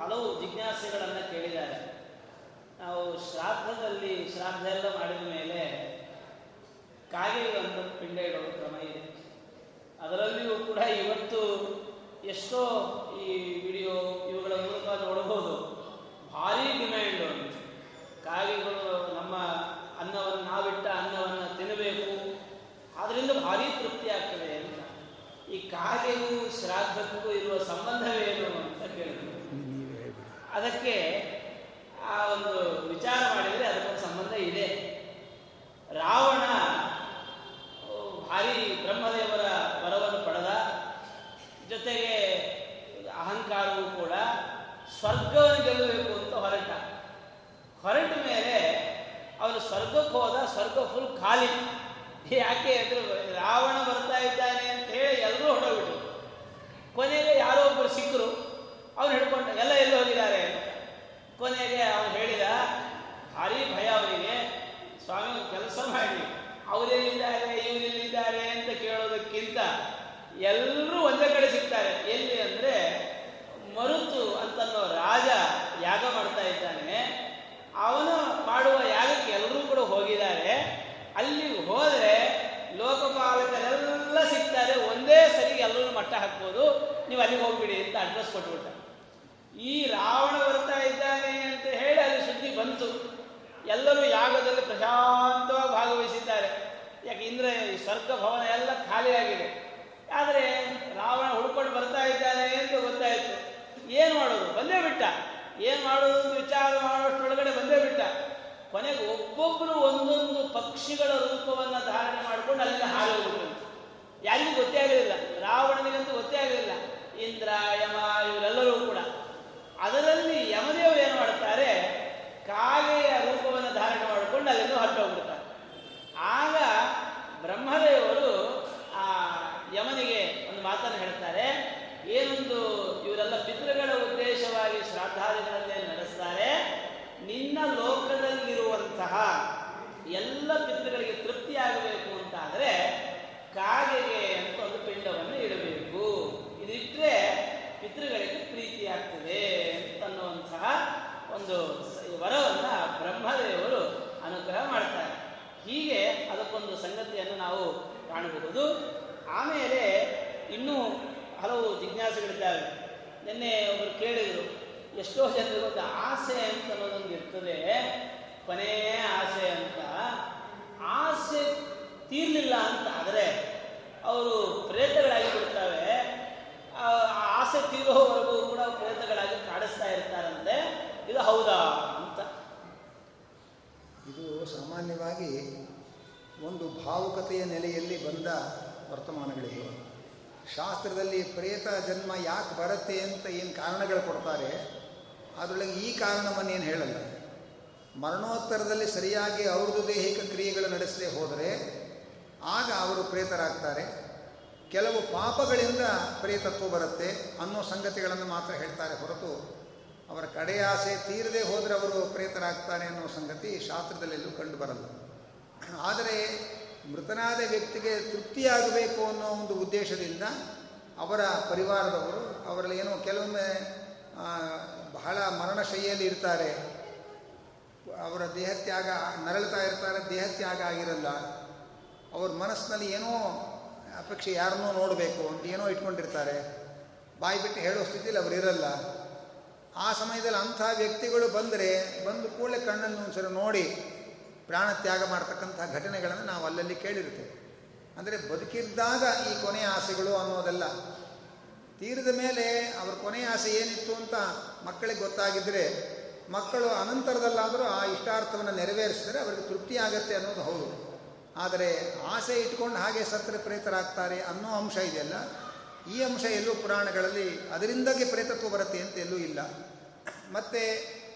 ಹಲವು ಜಿಜ್ಞಾಸೆಗಳನ್ನು ಕೇಳಿದ್ದಾರೆ. ನಾವು ಶ್ರಾದ್ದದಲ್ಲಿ ಶ್ರಾದ್ದ ಎಲ್ಲ ಮಾಡಿದ ಮೇಲೆ ಕಾಗೆ ಒಂದು ಪಿಂಡ ಕ್ರಮ ಇದೆ. ಅದರಲ್ಲಿಯೂ ಕೂಡ ಇವತ್ತು ಎಷ್ಟೋ ಈ ವಿಡಿಯೋ ಇವುಗಳ ಮೂಲಕ ನೋಡಬಹುದು. ಭಾರಿ ಡಿಮ್ಯಾಂಡ್ ಕಾಗೆಗಳು ನಮ್ಮ ಅನ್ನವನ್ನು ನಾವಿಟ್ಟ ಅನ್ನವನ್ನು ತಿನ್ನಬೇಕು ಅದರಿಂದ ಭಾರಿ ತೃಪ್ತಿ ಆಗ್ತದೆ ಅಂತ ಈ ಕಾಗೆಗೂ ಶ್ರಾದ್ದಕ್ಕೂ ಇರುವ ಸಂಬಂಧವೇನು ಅಂತ ಕೇಳಿದ್ರು. ಅದಕ್ಕೆ ಆ ಒಂದು ವಿಚಾರ ಮಾಡಿದರೆ ಅದಕ್ಕೊಂದು ಸಂಬಂಧ ಇದೆ. ರಾವಣ ಭಾರಿ ಬ್ರಹ್ಮದೇವರ ವರವನ್ನು ಪಡೆದ. ಜೊತೆಗೆ ಅಹಂಕಾರವೂ ಕೂಡ ಸ್ವರ್ಗವನ್ನು ಗೆಲ್ಲಬೇಕು ಅಂತ ಹೊರಟ. ಹೊರಟ ಮೇಲೆ ಅವನು ಸ್ವರ್ಗಕ್ಕೆ ಹೋದ, ಸ್ವರ್ಗ ಫುಲ್ ಖಾಲಿ. ಯಾಕೆ ಅಂದ್ರೆ ರಾವಣ ಬರ್ತಾ ಇದ್ದಾನೆ ಅಂತ ಹೇಳಿ ಎಲ್ಲರೂ ಹೊಡೋಗ್ಬಿಟ್ರು ಕೊನೆಗೆ ಯಾರೋ ಒಬ್ಬರು ಸಿಕ್ಕರು ಅವ್ರು ಹಿಡ್ಕೊಂಡ, ಎಲ್ಲ ಎಲ್ಲಿ ಹೋಗಿದ್ದಾರೆ ಕೊನೆಗೆ ಅವನು ಹೇಳಿದ, ಭಾರಿ ಭಯ ಅವರಿಗೆ. ಸ್ವಾಮಿ, ಕೆಲಸ ಮಾಡಿ. ಅವರೆಲ್ಲಿದ್ದಾರೆ, ಇವರೆಲ್ಲಿದ್ದಾರೆ ಅಂತ ಕೇಳೋದಕ್ಕಿಂತ ಎಲ್ಲರೂ ಒಂದೇ ಕಡೆ ಸಿಗ್ತಾರೆ. ಎಲ್ಲಿ ಅಂದ್ರೆ ಮರುತು ಅಂತನ್ನೋ ರಾಜ ಯಾಗ ಮಾಡ್ತಾ ಇದ್ದಾನೆ. ಅವನು ಮಾಡುವ ಯಾಗಕ್ಕೆ ಎಲ್ಲರೂ ಕೂಡ ಹೋಗಿದ್ದಾರೆ. ಅಲ್ಲಿ ಹೋದರೆ ಲೋಕಪಾಲಕರೆಲ್ಲ ಸಿಗ್ತಾರೆ, ಒಂದೇ ಸರಿ ಎಲ್ಲರೂ ಮಟ್ಟ ಹಾಕ್ಬೋದು. ನೀವು ಅಲ್ಲಿಗೆ ಹೋಗ್ಬಿಡಿ ಅಂತ ಅಡ್ರೆಸ್ ಕೊಟ್ಬಿಟ್ಟ ಈ ರಾವಣ ಬರ್ತಾ ಇದ್ದಾನೆ ಅಂತ ಹೇಳಿ ಅಲ್ಲಿ ಸುದ್ದಿ ಬಂತು. ಎಲ್ಲರೂ ಯಾಗದಲ್ಲಿ ಪ್ರಶಾಂತವಾಗಿ ಭಾಗವಹಿಸಿದ್ದಾರೆ. ಯಾಕೆ, ಇಂದ್ರ, ಈ ಸ್ವರ್ಗ ಭವನ ಎಲ್ಲ ಖಾಲಿಯಾಗಿದೆ ಆದರೆ ರಾವಣ ಹುಡ್ಕೊಂಡು ಬರ್ತಾ ಇದ್ದಾನೆ ಅಂತ ಗೊತ್ತಾಯಿತು. ಏನು ಮಾಡೋದು? ಬಂದೇ ಬಿಟ್ಟ. ಏನು ಮಾಡೋದು ಅಂತ ವಿಚಾರ ಒಳಗಡೆ ಬಂದೇ ಬಿಟ್ಟ. ಕೊನೆಗೆ ಒಬ್ಬೊಬ್ಬರು ಒಂದೊಂದು ಪಕ್ಷಿಗಳ ರೂಪವನ್ನು ಧಾರಣೆ ಮಾಡಿಕೊಂಡು ಅಲ್ಲಿಂದ ಹಾರಿ ಹೋಗ್ಬಿಟ್ರು. ಯಾರಿಗೂ ಗೊತ್ತೇ ಆಗಲಿಲ್ಲ. ರಾವಣನಿಗಂತೂ ಗೊತ್ತೇ ಆಗಲಿಲ್ಲ. ಇಂದ್ರ ಯಮ ಇವರೆಲ್ಲರೂ ಕೂಡ. ಅದರಲ್ಲಿ ಯಮದೇವರು ಏನು ಮಾಡ್ತಾರೆ ಕಾಗೆಯ ರೂಪವನ್ನು ಧಾರಣೆ ಮಾಡಿಕೊಂಡು ಅಲ್ಲಿಂದ ಹೊರಟೋಗ್ಬಿಡ್ತಾರೆ ಆಗ ಬ್ರಹ್ಮದೇವರು ಆ ಯಮನಿಗೆ ಒಂದು ಮಾತನ್ನು ಹೇಳ್ತಾರೆ ಏನೊಂದು ಇವರೆಲ್ಲ ಪಿತೃಗಳ ಉದ್ದೇಶವಾಗಿ ಶ್ರಾದ್ದಾದಿಗಳನ್ನೇ ನಡೆಸ್ತಾರೆ? ನಿನ್ನ ಲೋಕದಲ್ಲಿರುವಂತಹ ಎಲ್ಲ ಪಿತೃಗಳಿಗೆ ತೃಪ್ತಿಯಾಗಬೇಕು ಅಂತಾದರೆ ಕಾಗೆಗೆ ಅಂತ ಒಂದು ಪಿಂಡವನ್ನು ಇಡಬೇಕು. ಇದಿಟ್ಟರೆ ಪಿತೃಗಳಿಗೆ ಪ್ರೀತಿ ಆಗ್ತದೆ ಅಂತನ್ನುವಂತಹ ಒಂದು ವರವನ್ನು ವರವನ್ನ ಬ್ರಹ್ಮದೇವರು ಅನುಗ್ರಹ ಮಾಡ್ತಾರೆ. ಹೀಗೆ ಅದಕ್ಕೊಂದು ಸಂಗತಿಯನ್ನು ನಾವು ಕಾಣಬಹುದು. ಆಮೇಲೆ ಇನ್ನೂ ಹಲವು ಜಿಜ್ಞಾಸೆಗಳಿದ್ದಾವೆ. ನಿನ್ನೆ ಒಬ್ಬರು ಕೇಳಿದರು ಎಷ್ಟೋ ಜನರಿಗೆ ಒಂದು ಆಸೆ ಅಂತ ಅನ್ನೋದೊಂದು ಇರ್ತದೆ. ಕೊನೆಯ ಆಸೆ ಅಂತ. ಆಸೆ ತೀರ್ಲಿಲ್ಲ ಅಂತ ಆದರೆ ಅವರು ಪ್ರೇತಗಳಾಗಿ ಆ ಆಸೆ ತೀರೋವರೆಗೂ ಕೂಡ ಪ್ರೇತಗಳಾಗಿ ಕಾಡಿಸ್ತಾ ಇರ್ತಾರಂತೆ. ಇದು ಹೌದಾ ಅಂತ. ಇದು ಸಾಮಾನ್ಯವಾಗಿ ಒಂದು ಭಾವುಕತೆಯ ನೆಲೆಯಲ್ಲಿ ಬಂದ ವರ್ತಮಾನಗಳಿವೆ. ಶಾಸ್ತ್ರದಲ್ಲಿ ಪ್ರೇತ ಜನ್ಮ ಯಾಕೆ ಬರುತ್ತೆ ಅಂತ ಏನು ಕಾರಣಗಳು ಕೊಡ್ತಾರೆ? ಅದರೊಳಗೆ ಈ ಕಾರಣವನ್ನು ಏನು ಹೇಳಲ್ಲ. ಮರಣೋತ್ತರದಲ್ಲಿ ಸರಿಯಾಗಿ ಅವ್ರದ್ದು ದೈಹಿಕ ಕ್ರಿಯೆಗಳು ನಡೆಸದೆ ಹೋದರೆ ಆಗ ಅವರು ಪ್ರೇತರಾಗ್ತಾರೆ. ಕೆಲವು ಪಾಪಗಳಿಂದ ಪ್ರೇತತ್ವ ಬರುತ್ತೆ ಅನ್ನೋ ಸಂಗತಿಗಳನ್ನು ಮಾತ್ರ ಹೇಳ್ತಾರೆ ಹೊರತು ಅವರ ಕಡೆಯಾಸೆ ತೀರದೆ ಹೋದರೆ ಅವರು ಪ್ರೇತರಾಗ್ತಾರೆ ಅನ್ನೋ ಸಂಗತಿ ಶಾಸ್ತ್ರದಲ್ಲೆಲ್ಲೂ ಕಂಡು ಬರಲ್ಲ. ಆದರೆ ಮೃತನಾದ ವ್ಯಕ್ತಿಗೆ ತೃಪ್ತಿಯಾಗಬೇಕು ಅನ್ನೋ ಒಂದು ಉದ್ದೇಶದಿಂದ ಅವರ ಪರಿವಾರದವರು, ಅವರಲ್ಲಿ ಏನೋ ಕೆಲವೊಮ್ಮೆ ಬಹಳ ಮರಣಶೈಯಲ್ಲಿ ಇರ್ತಾರೆ. ಅವರ ದೇಹತ್ಯಾಗ ನರಳ್ತಾ ಇರ್ತಾರೆ ದೇಹತ್ಯಾಗ ಆಗಿರಲ್ಲ. ಅವ್ರ ಮನಸ್ಸಿನಲ್ಲಿ ಏನೋ ಅಪೇಕ್ಷೆ ಯಾರನ್ನೋ ನೋಡಬೇಕು ಅಂತ ಏನೋ ಇಟ್ಕೊಂಡಿರ್ತಾರೆ. ಬಾಯಿ ಬಿಟ್ಟು ಹೇಳೋ ಸ್ಥಿತಿಯಲ್ಲಿ ಅವರು ಇರಲ್ಲ. ಆ ಸಮಯದಲ್ಲಿ ಅಂಥ ವ್ಯಕ್ತಿಗಳು ಬಂದರೆ, ಬಂದು ಕೂಡಲೇ ಕಣ್ಣನ್ನು ಒಂದ್ಸಲ ನೋಡಿ ಪ್ರಾಣ ತ್ಯಾಗ ಮಾಡ್ತಕ್ಕಂಥ ಘಟನೆಗಳನ್ನು ನಾವು ಅಲ್ಲಲ್ಲಿ ಕೇಳಿರ್ತೇವೆ ಅಂದರೆ ಬದುಕಿದ್ದಾಗ ಈ ಕೊನೆಯ ಆಸೆಗಳು ಅನ್ನೋದಲ್ಲ. ತೀರಿದ ಮೇಲೆ ಅವ್ರ ಕೊನೆಯ ಆಸೆ ಏನಿತ್ತು ಅಂತ ಮಕ್ಕಳಿಗೆ ಗೊತ್ತಾಗಿದ್ದರೆ ಮಕ್ಕಳು ಅನಂತರದಲ್ಲಾದರೂ ಆ ಇಷ್ಟಾರ್ಥವನ್ನು ನೆರವೇರಿಸಿದರೆ ಅವರಿಗೆ ತೃಪ್ತಿ ಆಗತ್ತೆ ಅನ್ನೋದು ಹೌದು. ಆದರೆ ಆಸೆ ಇಟ್ಕೊಂಡು ಹಾಗೆ ಸತ್ರ ಪ್ರೇತರಾಗ್ತಾರೆ ಅನ್ನೋ ಅಂಶ ಇದೆಯಲ್ಲ, ಈ ಅಂಶ ಎಲ್ಲೂ ಪುರಾಣಗಳಲ್ಲಿ ಅದರಿಂದಾಗಿ ಪ್ರೇತತ್ವ ಬರುತ್ತೆ ಅಂತ ಎಲ್ಲೂ ಇಲ್ಲ. ಮತ್ತು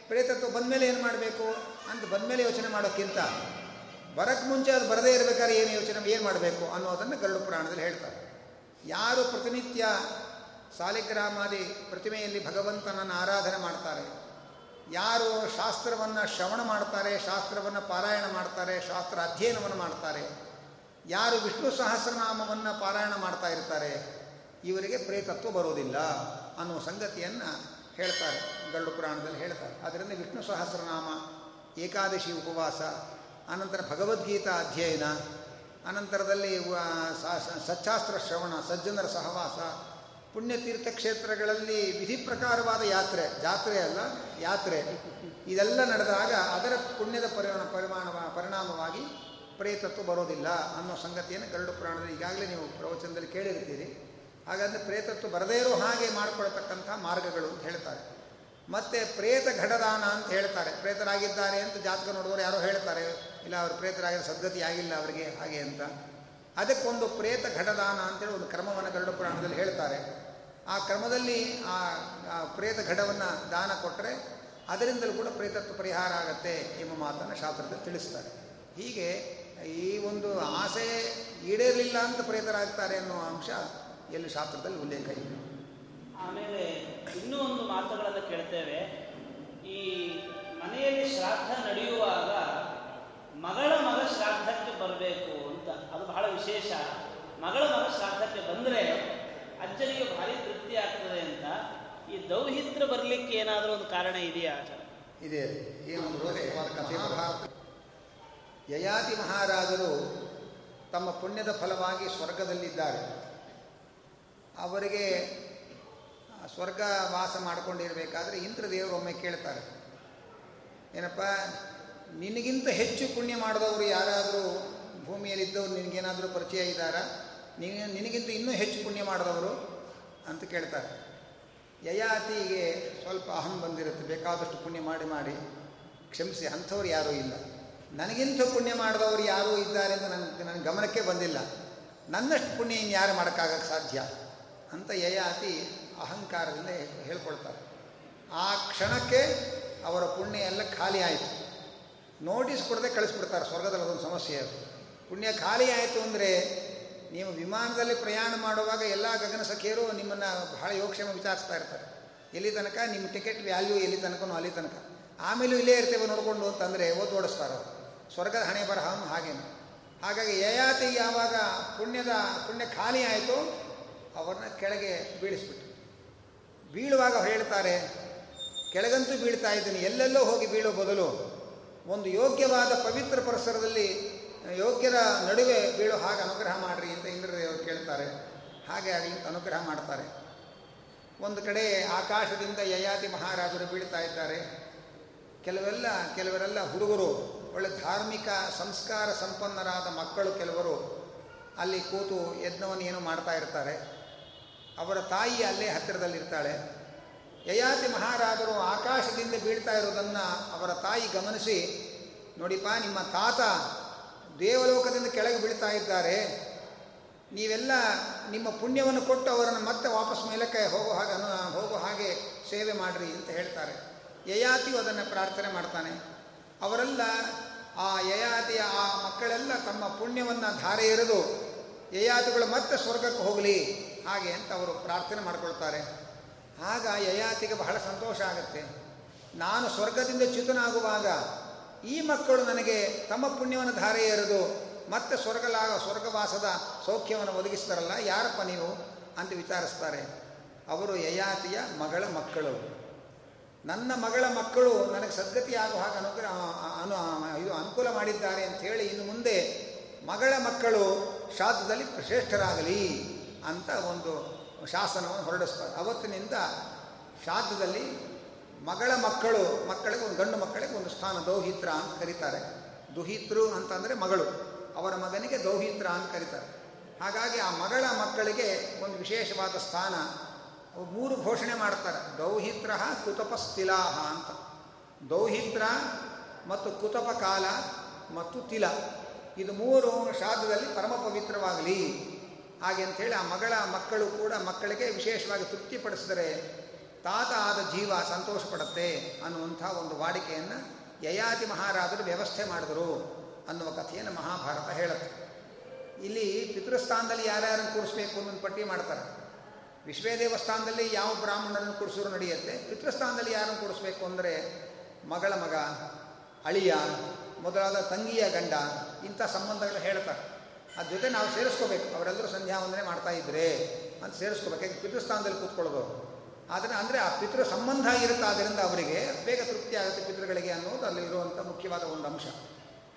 ಪ್ರೇತತ್ವ ಬಂದಮೇಲೆ ಏನು ಮಾಡಬೇಕು ಅಂತ ಬಂದಮೇಲೆ ಯೋಚನೆ ಮಾಡೋಕ್ಕಿಂತ ಬರಕ್ಕೆ ಮುಂಚೆ ಅದು ಬರದೇ ಇರಬೇಕಾದ್ರೆ ಏನು ಯೋಚನೆ, ಏನು ಮಾಡಬೇಕು ಅನ್ನೋದನ್ನು ಗರುಡ ಪುರಾಣದಲ್ಲಿ ಹೇಳ್ತಾರೆ. ಯಾರು ಪ್ರತಿನಿತ್ಯ ಸಾಲಿಗ್ರಾಮಾದಿ ಪ್ರತಿಮೆಯಲ್ಲಿ ಭಗವಂತನನ್ನು ಆರಾಧನೆ ಮಾಡ್ತಾರೆ. ಯಾರು ಶಾಸ್ತ್ರವನ್ನು ಶ್ರವಣ ಮಾಡ್ತಾರೆ, ಶಾಸ್ತ್ರವನ್ನು ಪಾರಾಯಣ ಮಾಡ್ತಾರೆ, ಶಾಸ್ತ್ರ ಅಧ್ಯಯನವನ್ನು ಮಾಡ್ತಾರೆ, ಯಾರು ವಿಷ್ಣು ಸಹಸ್ರನಾಮವನ್ನು ಪಾರಾಯಣ ಮಾಡ್ತಾ ಇರ್ತಾರೆ, ಇವರಿಗೆ ಪ್ರೇತತ್ವ ಬರೋದಿಲ್ಲ ಅನ್ನೋ ಸಂಗತಿಯನ್ನು ಹೇಳ್ತಾರೆ, ಗರುಡ ಪುರಾಣದಲ್ಲಿ ಹೇಳ್ತಾರೆ. ಅದರಿಂದ ವಿಷ್ಣು ಸಹಸ್ರನಾಮ, ಏಕಾದಶಿ ಉಪವಾಸ, ಅನಂತರ ಭಗವದ್ಗೀತಾ ಅಧ್ಯಯನ, ಅನಂತರದಲ್ಲಿ ಸಚ್ಚಾಸ್ತ್ರ ಶ್ರವಣ, ಸಜ್ಜನರ ಸಹವಾಸ ಪುಣ್ಯತೀರ್ಥ ಕ್ಷೇತ್ರಗಳಲ್ಲಿ ವಿಧಿ ಪ್ರಕಾರವಾದ ಯಾತ್ರೆ, ಜಾತ್ರೆ ಅಲ್ಲ, ಯಾತ್ರೆ. ಇದೆಲ್ಲ ನಡೆದಾಗ ಅದರ ಪುಣ್ಯದ ಪರಿಮಾಣ ಪರಿಮಾಣ ಪರಿಣಾಮವಾಗಿ ಪ್ರೇತತ್ವ ಬರೋದಿಲ್ಲ ಅನ್ನೋ ಸಂಗತಿಯನ್ನು ಗರುಡು ಪುರಾಣದಲ್ಲಿ ಈಗಾಗಲೇ ನೀವು ಪ್ರವಚನದಲ್ಲಿ ಕೇಳಿರ್ತೀರಿ. ಹಾಗಾದರೆ ಪ್ರೇತತ್ವ ಬರದೇ ಇರೋ ಹಾಗೆ ಮಾಡಿಕೊಳ್ತಕ್ಕಂಥ ಮಾರ್ಗಗಳು ಅಂತ ಹೇಳ್ತಾರೆ. ಮತ್ತು ಪ್ರೇತ ಘಟದಾನ ಅಂತ ಹೇಳ್ತಾರೆ. ಪ್ರೇತರಾಗಿದ್ದಾರೆ ಅಂತ ಜಾತಕ ನೋಡಿದವರು ಯಾರೋ ಹೇಳ್ತಾರೆ, ಇಲ್ಲ ಅವರು ಪ್ರೇತರಾಗಿರೋ ಸದ್ಗತಿ ಆಗಿಲ್ಲ ಅವರಿಗೆ ಹಾಗೆ ಅಂತ. ಅದಕ್ಕೊಂದು ಪ್ರೇತ ಘಟದಾನ ಅಂತೇಳಿ ಒಂದು ಕ್ರಮವನ್ನು ಗರುಡ ಪುರಾಣದಲ್ಲಿ ಹೇಳ್ತಾರೆ. ಆ ಕ್ರಮದಲ್ಲಿ ಆ ಪ್ರೇತ ಘಟವನ್ನು ದಾನ ಕೊಟ್ಟರೆ ಅದರಿಂದಲೂ ಕೂಡ ಪ್ರೇತತ್ವ ಪರಿಹಾರ ಆಗತ್ತೆ ಎಂಬ ಮಾತನ್ನು ಶಾಸ್ತ್ರದಲ್ಲಿ ತಿಳಿಸ್ತಾರೆ. ಹೀಗೆ ಈ ಒಂದು ಆಸೆ ಈಡೇರಲಿಲ್ಲ ಅಂತ ಪ್ರೇತರಾಗ್ತಾರೆ ಅನ್ನೋ ಅಂಶ ಎಲ್ಲಿ ಶಾಸ್ತ್ರದಲ್ಲಿ ಉಲ್ಲೇಖ ಇದೆ. ಆಮೇಲೆ ಇನ್ನೂ ಒಂದು ಮಾತುಗಳನ್ನು ಕೇಳ್ತೇವೆ. ಈ ಮನೆಯಲ್ಲಿ ಶ್ರಾದ್ದ ನಡೆಯುವಾಗ ಮಗಳ ಮಗ ಶ್ರಾದ್ದಕ್ಕೆ ಬರಬೇಕು ಅಂತ ಅದು ಬಹಳ ವಿಶೇಷ. ಮಗಳ ಮಗ ಶ್ರಾದ್ದಕ್ಕೆ ಬಂದರೆ ಅಜ್ಜನಿಗೆ ಭಾರಿ ತೃಪ್ತಿ ಆಗ್ತದೆ ಅಂತ ಈ ದೌಹಿತ್ರ ಬರಲಿಕ್ಕೆ ಏನಾದರೂ ಒಂದು ಕಾರಣ ಇದೆಯಾ ಇದೆ. ಯಯಾತಿ ಮಹಾರಾಜರು ತಮ್ಮ ಪುಣ್ಯದ ಫಲವಾಗಿ ಸ್ವರ್ಗದಲ್ಲಿದ್ದಾರೆ. ಅವರಿಗೆ ಸ್ವರ್ಗ ವಾಸ ಮಾಡಿಕೊಂಡಿರಬೇಕಾದ್ರೆ ಇಂದ್ರದೇವರು ಒಮ್ಮೆ ಕೇಳ್ತಾರೆ. ಏನಪ್ಪ, ನಿನಗಿಂತ ಹೆಚ್ಚು ಪುಣ್ಯ ಮಾಡಿದವರು ಯಾರಾದರೂ ಭೂಮಿಯಲ್ಲಿದ್ದವರು ನಿನಗೇನಾದರೂ ಪರಿಚಯ ಇದ್ದಾರಾ? ನಿನ ನಿನಗಿಂತ ಇನ್ನೂ ಹೆಚ್ಚು ಪುಣ್ಯ ಮಾಡಿದವರು ಅಂತ ಕೇಳ್ತಾರೆ. ಯಯಾತಿಗೆ ಸ್ವಲ್ಪ ಅಹಂ ಬಂದಿರುತ್ತೆ, ಬೇಕಾದಷ್ಟು ಪುಣ್ಯ ಮಾಡಿ ಮಾಡಿ. ಕ್ಷಮಿಸಿ, ಅಂಥವ್ರು ಯಾರೂ ಇಲ್ಲ. ನನಗಿಂತ ಪುಣ್ಯ ಮಾಡಿದವರು ಯಾರೂ ಇದ್ದಾರೆ ಅಂತ ನನ್ನ ನನ್ನ ಗಮನಕ್ಕೆ ಬಂದಿಲ್ಲ. ನನ್ನಷ್ಟು ಪುಣ್ಯ ಇನ್ನು ಯಾರು ಮಾಡೋಕ್ಕಾಗಕ್ಕೆ ಸಾಧ್ಯ ಅಂತ ಯಯಾತಿ ಅಹಂಕಾರದಿಂದ ಹೇಳ್ಕೊಳ್ತಾರೆ. ಆ ಕ್ಷಣಕ್ಕೆ ಅವರ ಪುಣ್ಯ ಎಲ್ಲ ಖಾಲಿ ಆಯಿತು. ನೋಟಿಸ್ ಕೊಡದೆ ಕಳಿಸ್ಬಿಡ್ತಾರೆ, ಸ್ವರ್ಗದಲ್ಲಿ ಅದೊಂದು ಸಮಸ್ಯೆ ಅದು. ಪುಣ್ಯ ಖಾಲಿ ಆಯಿತು ಅಂದರೆ ನೀವು ವಿಮಾನದಲ್ಲಿ ಪ್ರಯಾಣ ಮಾಡುವಾಗ ಎಲ್ಲ ಗಗನ ಸಖಿಯರು ನಿಮ್ಮನ್ನು ಬಹಳ ಯೋಗಕ್ಷೇಮ ವಿಚಾರಿಸ್ತಾ ಇರ್ತಾರೆ. ಎಲ್ಲಿ ತನಕ? ನಿಮ್ಮ ಟಿಕೆಟ್ ವ್ಯಾಲ್ಯೂ ಎಲ್ಲಿ ತನಕನೋ ಅಲ್ಲಿ ತನಕ. ಆಮೇಲೂ ಇಲ್ಲೇ ಇರ್ತೇವೆ ನೋಡಿಕೊಂಡು ಅಂತಂದರೆ ಓದ್ ಓಡಿಸ್ತಾರೆ? ಅವರು ಸ್ವರ್ಗದ ಹಣೆ ಬರಹ ಹಾಗೇನು. ಹಾಗಾಗಿ ಯಯಾತಿ ಯಾವಾಗ ಪುಣ್ಯದ, ಪುಣ್ಯ ಖಾಲಿ ಆಯಿತು ಅವ್ರನ್ನ ಕೆಳಗೆ ಬೀಳಿಸ್ಬಿಟ್ಟು. ಬೀಳುವಾಗ ಹೇಳ್ತಾರೆ, ಕೆಳಗಂತೂ ಬೀಳ್ತಾ ಇದ್ದೀನಿ, ಎಲ್ಲೆಲ್ಲೋ ಹೋಗಿ ಬೀಳೋ ಬದಲು ಒಂದು ಯೋಗ್ಯವಾದ ಪವಿತ್ರ ಪರಿಸರದಲ್ಲಿ ಯೋಗ್ಯರ ನಡುವೆ ಬೀಳು ಹಾಗೆ ಅನುಗ್ರಹ ಮಾಡಿರಿ ಅಂತ ಇಂದ್ರದೇವರು ಕೇಳ್ತಾರೆ. ಹಾಗೆ ಆಗಲಿ ಅನುಗ್ರಹ ಮಾಡ್ತಾರೆ. ಒಂದು ಕಡೆ ಆಕಾಶದಿಂದ ಯಯಾತಿ ಮಹಾರಾಜರು ಬೀಳ್ತಾ ಇದ್ದಾರೆ. ಕೆಲವೆಲ್ಲ, ಕೆಲವರೆಲ್ಲ ಹುಡುಗರು, ಒಳ್ಳೆ ಧಾರ್ಮಿಕ ಸಂಸ್ಕಾರ ಸಂಪನ್ನರಾದ ಮಕ್ಕಳು ಕೆಲವರು ಅಲ್ಲಿ ಕೂತು ಯಜ್ಞವನ್ನು ಏನು ಮಾಡ್ತಾ ಇರ್ತಾರೆ. ಅವರ ತಾಯಿ ಅಲ್ಲೇ ಹತ್ತಿರದಲ್ಲಿರ್ತಾಳೆ. ಯಯಾತಿ ಮಹಾರಾಜರು ಆಕಾಶದಿಂದ ಬೀಳ್ತಾ ಇರೋದನ್ನು ಅವರ ತಾಯಿ ಗಮನಿಸಿ, ನೋಡಿಪ್ಪ ನಿಮ್ಮ ತಾತ ದೇವಲೋಕದಿಂದ ಕೆಳಗೆ ಬೀಳ್ತಾ ಇದ್ದಾರೆ. ನೀವೆಲ್ಲ ನಿಮ್ಮ ಪುಣ್ಯವನ್ನು ಕೊಟ್ಟು ಅವರನ್ನು ಮತ್ತೆ ವಾಪಸ್ ಮೇಲಕ್ಕೆ ಹೋಗೋ ಹಾಗೆ ಹೋಗೋ ಹಾಗೆ ಸೇವೆ ಮಾಡಿರಿ ಅಂತ ಹೇಳ್ತಾರೆ. ಯಯಾತಿಯು ಅದನ್ನು ಪ್ರಾರ್ಥನೆ ಮಾಡ್ತಾನೆ. ಅವರೆಲ್ಲ ಆ ಯಯಾತಿಯ ಆ ಮಕ್ಕಳೆಲ್ಲ ತಮ್ಮ ಪುಣ್ಯವನ್ನು ಧಾರೆ ಎರೆದು ಯಯಾತಿಗಳು ಮತ್ತೆ ಸ್ವರ್ಗಕ್ಕೆ ಹೋಗಲಿ ಹಾಗೆ ಅಂತ ಅವರು ಪ್ರಾರ್ಥನೆ ಮಾಡಿಕೊಳ್ತಾರೆ. ಆಗ ಯಯಾತಿಗೆ ಬಹಳ ಸಂತೋಷ ಆಗುತ್ತೆ. ನಾನು ಸ್ವರ್ಗದಿಂದ ಚ್ಯುತನಾಗುವಾಗ ಈ ಮಕ್ಕಳು ನನಗೆ ತಮ್ಮ ಪುಣ್ಯವನ್ನು ಧಾರೆ ಎರೆದು ಮತ್ತೆ ಸ್ವರ್ಗಲಾಗ ಸ್ವರ್ಗವಾಸದ ಸೌಖ್ಯವನ್ನು ಒದಗಿಸ್ತಾರಲ್ಲ ಯಾರಪ್ಪ ನೀವು? ಅಂತ ವಿಚಾರಿಸ್ತಾರೆ. ಅವರು ಯಯಾತಿಯ ಮಗಳ ಮಕ್ಕಳು. ನನ್ನ ಮಗಳ ಮಕ್ಕಳು ನನಗೆ ಸದ್ಗತಿ ಆಗುವ ಹಾಗೆ ಅನುಗ್ರಹ ಅನು, ಇದು ಅನುಕೂಲ ಮಾಡಿದ್ದಾರೆ ಅಂತ ಹೇಳಿ ಇನ್ನು ಮುಂದೆ ಮಗಳ ಮಕ್ಕಳು ಶ್ರಾದ್ದದಲ್ಲಿ ಶ್ರೇಷ್ಠರಾಗಲಿ ಅಂತ ಒಂದು ಶಾಸನವನ್ನು ಹೊರಡಿಸ್ತಾರೆ. ಅವತ್ತಿನಿಂದ ಶ್ರಾದ್ದದಲ್ಲಿ ಮಗಳ ಮಕ್ಕಳು, ಮಕ್ಕಳಿಗೆ ಒಂದು ಗಂಡು ಮಕ್ಕಳಿಗೆ ಒಂದು ಸ್ಥಾನ, ದೌಹಿತ್ರ ಅಂತ ಕರೀತಾರೆ. ದುಹಿತ್ರು ಅಂತಂದರೆ ಮಗಳು. ಅವರ ಮಗನಿಗೆ ದೌಹಿತ್ರ ಅಂತ ಕರೀತಾರೆ. ಹಾಗಾಗಿ ಆ ಮಗಳ ಮಕ್ಕಳಿಗೆ ಒಂದು ವಿಶೇಷವಾದ ಸ್ಥಾನ. ಮೂರು ಘೋಷಣೆ ಮಾಡ್ತಾರೆ. ದೌಹಿತ್ರ ಕುತಪಸ್ಥಿಲಾಹ ಅಂತ. ದೌಹಿತ್ರ ಮತ್ತು ಕುತಪ ಕಾಲ ಮತ್ತು ತಿಲ. ಇದು ಮೂರು ಶ್ರಾದ್ದದಲ್ಲಿ ಪರಮ ಪವಿತ್ರವಾಗಲಿ. ಹಾಗೆ ಅಂಥೇಳಿ ಆ ಮಗಳ ಮಕ್ಕಳು ಕೂಡ ಮಕ್ಕಳಿಗೆ ವಿಶೇಷವಾಗಿ ತೃಪ್ತಿಪಡಿಸಿದರೆ ತಾತ ಆದ ಜೀವ ಸಂತೋಷ ಪಡುತ್ತೆ ಅನ್ನುವಂಥ ಒಂದು ವಾಡಿಕೆಯನ್ನು ಯಯಾತಿ ಮಹಾರಾಜರು ವ್ಯವಸ್ಥೆ ಮಾಡಿದರು ಅನ್ನುವ ಕಥೆಯನ್ನು ಮಹಾಭಾರತ ಹೇಳುತ್ತೆ. ಇಲ್ಲಿ ಪಿತೃಸ್ಥಾನದಲ್ಲಿ ಯಾರ್ಯಾರನ್ನು ಕೂರಿಸ್ಬೇಕು ಅನ್ನೋ ಪಟ್ಟಿ ಮಾಡ್ತಾರೆ. ವಿಶ್ವೇ ದೇವಸ್ಥಾನದಲ್ಲಿ ಯಾವ ಬ್ರಾಹ್ಮಣರನ್ನು ಕೂರಿಸಿದ್ರು ನಡೆಯುತ್ತೆ. ಪಿತೃಸ್ಥಾನದಲ್ಲಿ ಯಾರನ್ನು ಕೂರಿಸ್ಬೇಕು ಅಂದರೆ ಮಗಳ ಮಗ, ಅಳಿಯ, ಮೊದಲಾದ ತಂಗಿಯ ಗಂಡ ಇಂಥ ಸಂಬಂಧಗಳು ಹೇಳ್ತಾರೆ. ಅದ್ರ ಜೊತೆ ನಾವು ಸೇರಿಸ್ಕೋಬೇಕು. ಅವರೆಲ್ಲರೂ ಸಂಧ್ಯಾ ವಂದನೆ ಮಾಡ್ತಾ ಇದ್ರೆ ಅಂತ ಸೇರಿಸ್ಕೋಬೇಕು. ಪಿತೃಸ್ಥಾನದಲ್ಲಿ ಕೂತ್ಕೊಳ್ಳೋದು ಆದರೆ ಅಂದರೆ ಆ ಪಿತೃ ಸಂಬಂಧ ಇರುತ್ತೆ ಆದ್ದರಿಂದ ಅವರಿಗೆ ಬೇಗ ತೃಪ್ತಿ ಆಗುತ್ತೆ ಪಿತೃಗಳಿಗೆ ಅನ್ನೋದು ಅಲ್ಲಿರುವಂಥ ಮುಖ್ಯವಾದ ಒಂದು ಅಂಶ.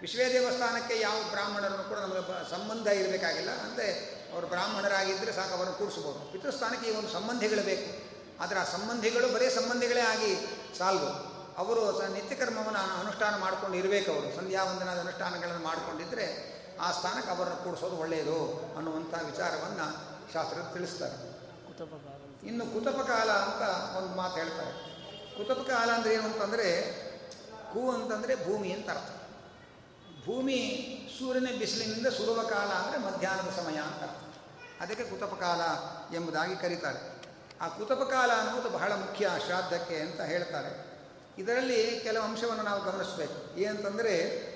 ವಿಶ್ವೇ ದೇವಸ್ಥಾನಕ್ಕೆ ಯಾವ ಬ್ರಾಹ್ಮಣರನ್ನು ಕೂಡ ನಮಗೆ ಸಂಬಂಧ ಇರಬೇಕಾಗಿಲ್ಲ. ಅಂದರೆ ಅವರು ಬ್ರಾಹ್ಮಣರಾಗಿದ್ದರೆ ಸಾಕು, ಅವರನ್ನು ಕೂರಿಸ್ಬೋದು ಪಿತೃಸ್ಥಾನಕ್ಕೆ ಈ ಒಂದು ಸಂಬಂಧಿಗಳು ಬೇಕು. ಆದರೆ ಆ ಸಂಬಂಧಿಗಳು ಬರೀ ಸಂಬಂಧಿಗಳೇ ಆಗಿ ಸಾಲದು. ಅವರು ನಿತ್ಯಕರ್ಮವನ್ನು ಅನುಷ್ಠಾನ ಮಾಡ್ಕೊಂಡು ಇರಬೇಕು ಅವರು. ಸಂಧ್ಯಾ ವಂದನಾದ ಅನುಷ್ಠಾನಗಳನ್ನು ಮಾಡಿಕೊಂಡಿದ್ದರೆ ಆ ಸ್ಥಾನಕ್ಕೆ ಅವರನ್ನು ಕೂಡಿಸೋದು ಒಳ್ಳೆಯದು ಅನ್ನುವಂಥ ವಿಚಾರವನ್ನು ಶಾಸ್ತ್ರ ತಿಳಿಸ್ತಾರೆ. ಇನ್ನು ಕುತಪಕಾಲ ಅಂತ ಒಂದು ಮಾತು ಹೇಳ್ತಾರೆ. ಕುತಪಕಾಲ ಅಂದರೆ ಏನು ಅಂತಂದರೆ, ಕು ಅಂತಂದರೆ ಭೂಮಿ ಅಂತ ಅರ್ಥ. ಭೂಮಿ ಸೂರ್ಯನ ಬಿಸಿಲಿನಿಂದ ಸುರುವ ಕಾಲ ಅಂದರೆ ಮಧ್ಯಾಹ್ನದ ಸಮಯ ಅಂತ ಅರ್ಥ. ಅದಕ್ಕೆ ಕುತಪಕಾಲ ಎಂಬುದಾಗಿ ಕರೀತಾರೆ. ಆ ಕುತಪಕಾಲ ಅನ್ನೋದು ಬಹಳ ಮುಖ್ಯ ಶ್ರಾದ್ದಕ್ಕೆ ಅಂತ ಹೇಳ್ತಾರೆ. ಇದರಲ್ಲಿ ಕೆಲವು ಅಂಶವನ್ನು ನಾವು ಗಮನಿಸಬೇಕು. ಏನಂತಂದರೆ,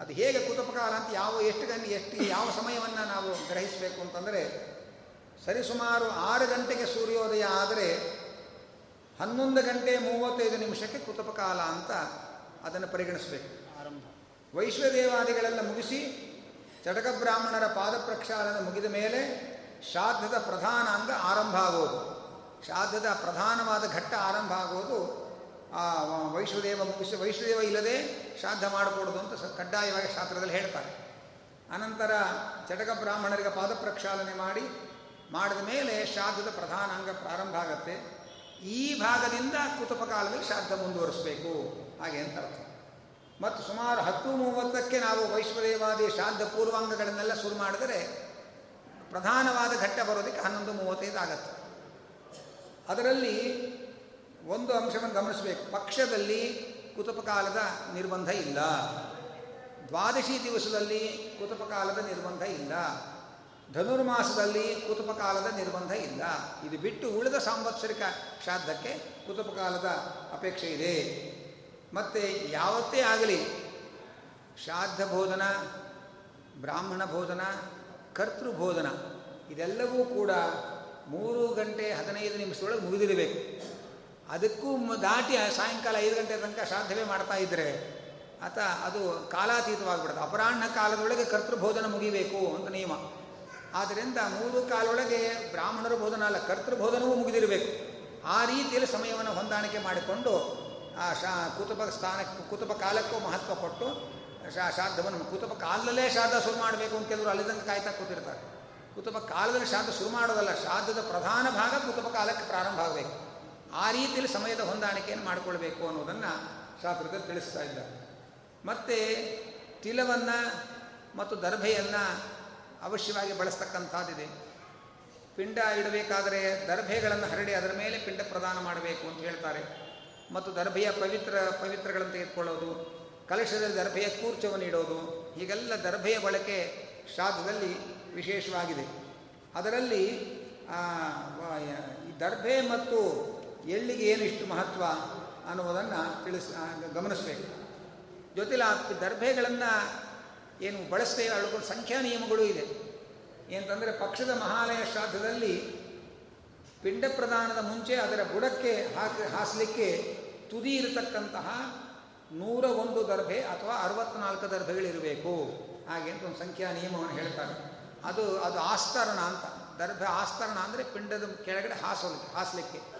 ಅದು ಹೇಗೆ ಕುತಪಕಾಲ ಅಂತ ಯಾವ ಎಷ್ಟು ಗಂಟೆ, ಎಷ್ಟು, ಯಾವ ಸಮಯವನ್ನು ನಾವು ಗ್ರಹಿಸಬೇಕು ಅಂತಂದರೆ ಸರಿಸುಮಾರು ಆರು ಗಂಟೆಗೆ ಸೂರ್ಯೋದಯ ಆದರೆ ಹನ್ನೊಂದು ಗಂಟೆ ಮೂವತ್ತೈದು ನಿಮಿಷಕ್ಕೆ ಕೃತಪಕಾಲ ಅಂತ ಅದನ್ನು ಪರಿಗಣಿಸಬೇಕು. ವೈಶ್ವದೇವಾದಿಗಳೆಲ್ಲ ಮುಗಿಸಿ ಚಟಕ ಬ್ರಾಹ್ಮಣರ ಪಾದ ಪ್ರಕ್ಷಾಲನ ಮುಗಿದ ಮೇಲೆ ಶ್ರಾದ್ದದ ಪ್ರಧಾನ ಅಂಗ ಆರಂಭ ಆಗೋದು. ಶ್ರಾದ್ದದ ಪ್ರಧಾನವಾದ ಘಟ್ಟ ಆರಂಭ ಆಗೋದು ಆ ವೈಶ್ವದೇವ ಮುಗಿಸಿ ವೈಶ್ವದೇವ ಇಲ್ಲದೆ ಶ್ರಾದ್ದ ಮಾಡಕೂಡದು ಅಂತ ಕಡ್ಡಾಯವಾಗಿ ಶಾಸ್ತ್ರದಲ್ಲಿ ಹೇಳ್ತಾರೆ. ಅನಂತರ ಚಟಕ ಬ್ರಾಹ್ಮಣರಿಗೆ ಪಾದ ಪ್ರಕ್ಷಾಲನೆ ಮಾಡಿ ಮಾಡಿದ ಮೇಲೆ ಶ್ರಾದ್ದದ ಪ್ರಧಾನ ಅಂಗ ಪ್ರಾರಂಭ ಆಗುತ್ತೆ. ಈ ಭಾಗದಿಂದ ಕುತುಪ ಕಾಲದಲ್ಲಿ ಶ್ರಾದ್ದ ಮುಂದುವರಿಸಬೇಕು. ಹಾಗೆ ಅಂತ ಅರ್ಥ. ಮತ್ತು ಸುಮಾರು ಹತ್ತು ಮೂವತ್ತಕ್ಕೆ ನಾವು ವೈಶ್ವದೇವಾದಿ ಶ್ರಾದ್ದ ಪೂರ್ವಾಂಗಗಳನ್ನೆಲ್ಲ ಶುರು ಮಾಡಿದರೆ ಪ್ರಧಾನವಾದ ಘಟ್ಟ ಬರೋದಕ್ಕೆ ಹನ್ನೊಂದು ಮೂವತ್ತೈದು ಆಗತ್ತೆ. ಅದರಲ್ಲಿ ಒಂದು ಅಂಶವನ್ನು ಗಮನಿಸಬೇಕು. ಪಕ್ಷದಲ್ಲಿ ಕುತುಪಕಾಲದ ನಿರ್ಬಂಧ ಇಲ್ಲ. ದ್ವಾದಶಿ ದಿವಸದಲ್ಲಿ ಕುತುಪಕಾಲದ ನಿರ್ಬಂಧ ಇಲ್ಲ. ಧನುರ್ಮಾಸದಲ್ಲಿ ಕುತುಪಕಾಲದ ನಿರ್ಬಂಧ ಇಲ್ಲ. ಇದು ಬಿಟ್ಟು ಉಳಿದ ಸಾಂವತ್ಸರಿಕ ಶ್ರಾದ್ದಕ್ಕೆ ಕುತುಪಕಾಲದ ಅಪೇಕ್ಷೆ ಇದೆ. ಮತ್ತು ಯಾವತ್ತೇ ಆಗಲಿ ಶ್ರಾದ್ದ ಬೋಧನ ಬ್ರಾಹ್ಮಣ ಬೋಧನ ಕರ್ತೃ ಬೋಧನ ಇದೆಲ್ಲವೂ ಕೂಡ ಮೂರು ಗಂಟೆ ಹದಿನೈದು ನಿಮಿಷದೊಳಗೆ ಮುಗಿದಿರಬೇಕು. ಅದಕ್ಕೂ ದಾಟಿ ಸಾಯಂಕಾಲ ಐದು ಗಂಟೆ ತನಕ ಶ್ರಾದ್ದವೇ ಮಾಡ್ತಾ ಇದ್ದರೆ ಆತ ಅದು ಕಾಲಾತೀತವಾಗಿಬಿಡುತ್ತೆ. ಅಪರಾಹ್ನ ಕಾಲದೊಳಗೆ ಕರ್ತೃಬೋಧನ ಮುಗಿಬೇಕು ಅಂತ ನಿಯಮ. ಆದ್ದರಿಂದ ಮೂರು ಕಾಲೊಳಗೆ ಬ್ರಾಹ್ಮಣರ ಬೋಧನ ಅಲ್ಲ ಕರ್ತೃಬೋಧನವೂ ಮುಗಿದಿರಬೇಕು. ಆ ರೀತಿಯಲ್ಲಿ ಸಮಯವನ್ನು ಹೊಂದಾಣಿಕೆ ಮಾಡಿಕೊಂಡು, ಆ ಶಾ ಕುತುಬ ಸ್ಥಾನಕ್ಕೆ ಕುತುಬ ಕಾಲಕ್ಕೂ ಮಹತ್ವ ಕೊಟ್ಟು, ಶಾ ಶ್ರಾದ್ದವನ್ನು ಕುತುಬ ಕಾಲದಲ್ಲೇ ಶ್ರಾದ್ದ ಶುರು ಮಾಡಬೇಕು ಅಂತ ಕೆಲವರು ಅಲ್ಲಿದ್ದಂಗೆ ಕಾಯ್ತಾ ಕೂತಿರ್ತಾರೆ. ಕುತುಬ ಕಾಲದಲ್ಲಿ ಶ್ರಾದ್ದ ಶುರು ಮಾಡೋದಲ್ಲ ಶ್ರಾದ್ದದ ಪ್ರಧಾನ ಭಾಗ ಕುತುಬ ಕಾಲಕ್ಕೆ ಪ್ರಾರಂಭ ಆಗಬೇಕು. ಆ ರೀತಿಯಲ್ಲಿ ಸಮಯದ ಹೊಂದಾಣಿಕೆಯನ್ನು ಮಾಡಿಕೊಳ್ಬೇಕು ಅನ್ನೋದನ್ನು ಶಾಸ್ತ್ರದಲ್ಲಿ ತಿಳಿಸ್ತಾ ಇದ್ದಾರೆ. ಮತ್ತು, ತಿಲವನ್ನು ಮತ್ತು ದರ್ಭೆಯನ್ನು ಅವಶ್ಯವಾಗಿ ಬಳಸ್ತಕ್ಕಂಥದ್ದಿದೆ. ಪಿಂಡ ಇಡಬೇಕಾದರೆ ದರ್ಭೆಗಳನ್ನು ಹರಡಿ ಅದರ ಮೇಲೆ ಪಿಂಡ ಪ್ರದಾನ ಮಾಡಬೇಕು ಅಂತ ಹೇಳ್ತಾರೆ. ಮತ್ತು ದರ್ಭೆಯ ಪವಿತ್ರ ಪವಿತ್ರಗಳನ್ನು ತೆಗೆದುಕೊಳ್ಳೋದು ಕಲಶದಲ್ಲಿ ದರ್ಭೆಯ ಕೂರ್ಚವನ್ನು ಇಡೋದು, ಹೀಗೆಲ್ಲ ದರ್ಭೆಯ ಬಳಕೆ ಶ್ರಾದ್ದದಲ್ಲಿ ವಿಶೇಷವಾಗಿದೆ. ಅದರಲ್ಲಿ ಈ ದರ್ಭೆ ಮತ್ತು ಎಳ್ಳಿಗೆ ಏನು ಇಷ್ಟು ಮಹತ್ವ ಅನ್ನುವುದನ್ನು ತಿಳಿಸ್, ಗಮನಿಸಬೇಕು. ಜೊತೆಲಿ ಆ ದರ್ಭೆಗಳನ್ನು ಏನು ಬಳಸ್ತೇವೆ ಅವುಗಳು ಸಂಖ್ಯಾ ನಿಯಮಗಳು ಇದೆ. ಏನಂತಂದರೆ ಪಕ್ಷದ ಮಹಾಲಯ ಶ್ರಾದ್ದದಲ್ಲಿ ಪಿಂಡ ಪ್ರದಾನದ ಮುಂಚೆ ಅದರ ಬುಡಕ್ಕೆ ಹಾಕಿ, ಹಾಸಲಿಕ್ಕೆ ತುದಿ ಇರತಕ್ಕಂತಹ ನೂರ ಒಂದು ದರ್ಭೆ ಅಥವಾ ಅರವತ್ನಾಲ್ಕು ದರ್ಭೆಗಳಿರಬೇಕು. ಹಾಗೆ ಅಂತ ಒಂದು ಸಂಖ್ಯಾ ನಿಯಮವನ್ನು ಹೇಳ್ತಾರೆ. ಅದು ಅದು ಆಸ್ತರಣ ಅಂತ. ದರ್ಭೆ ಆಸ್ತರಣ ಅಂದರೆ ಪಿಂಡದ ಕೆಳಗಡೆ ಹಾಸಲಿಕ್ಕೆ ಹಾಸಲಿಕ್ಕೆ.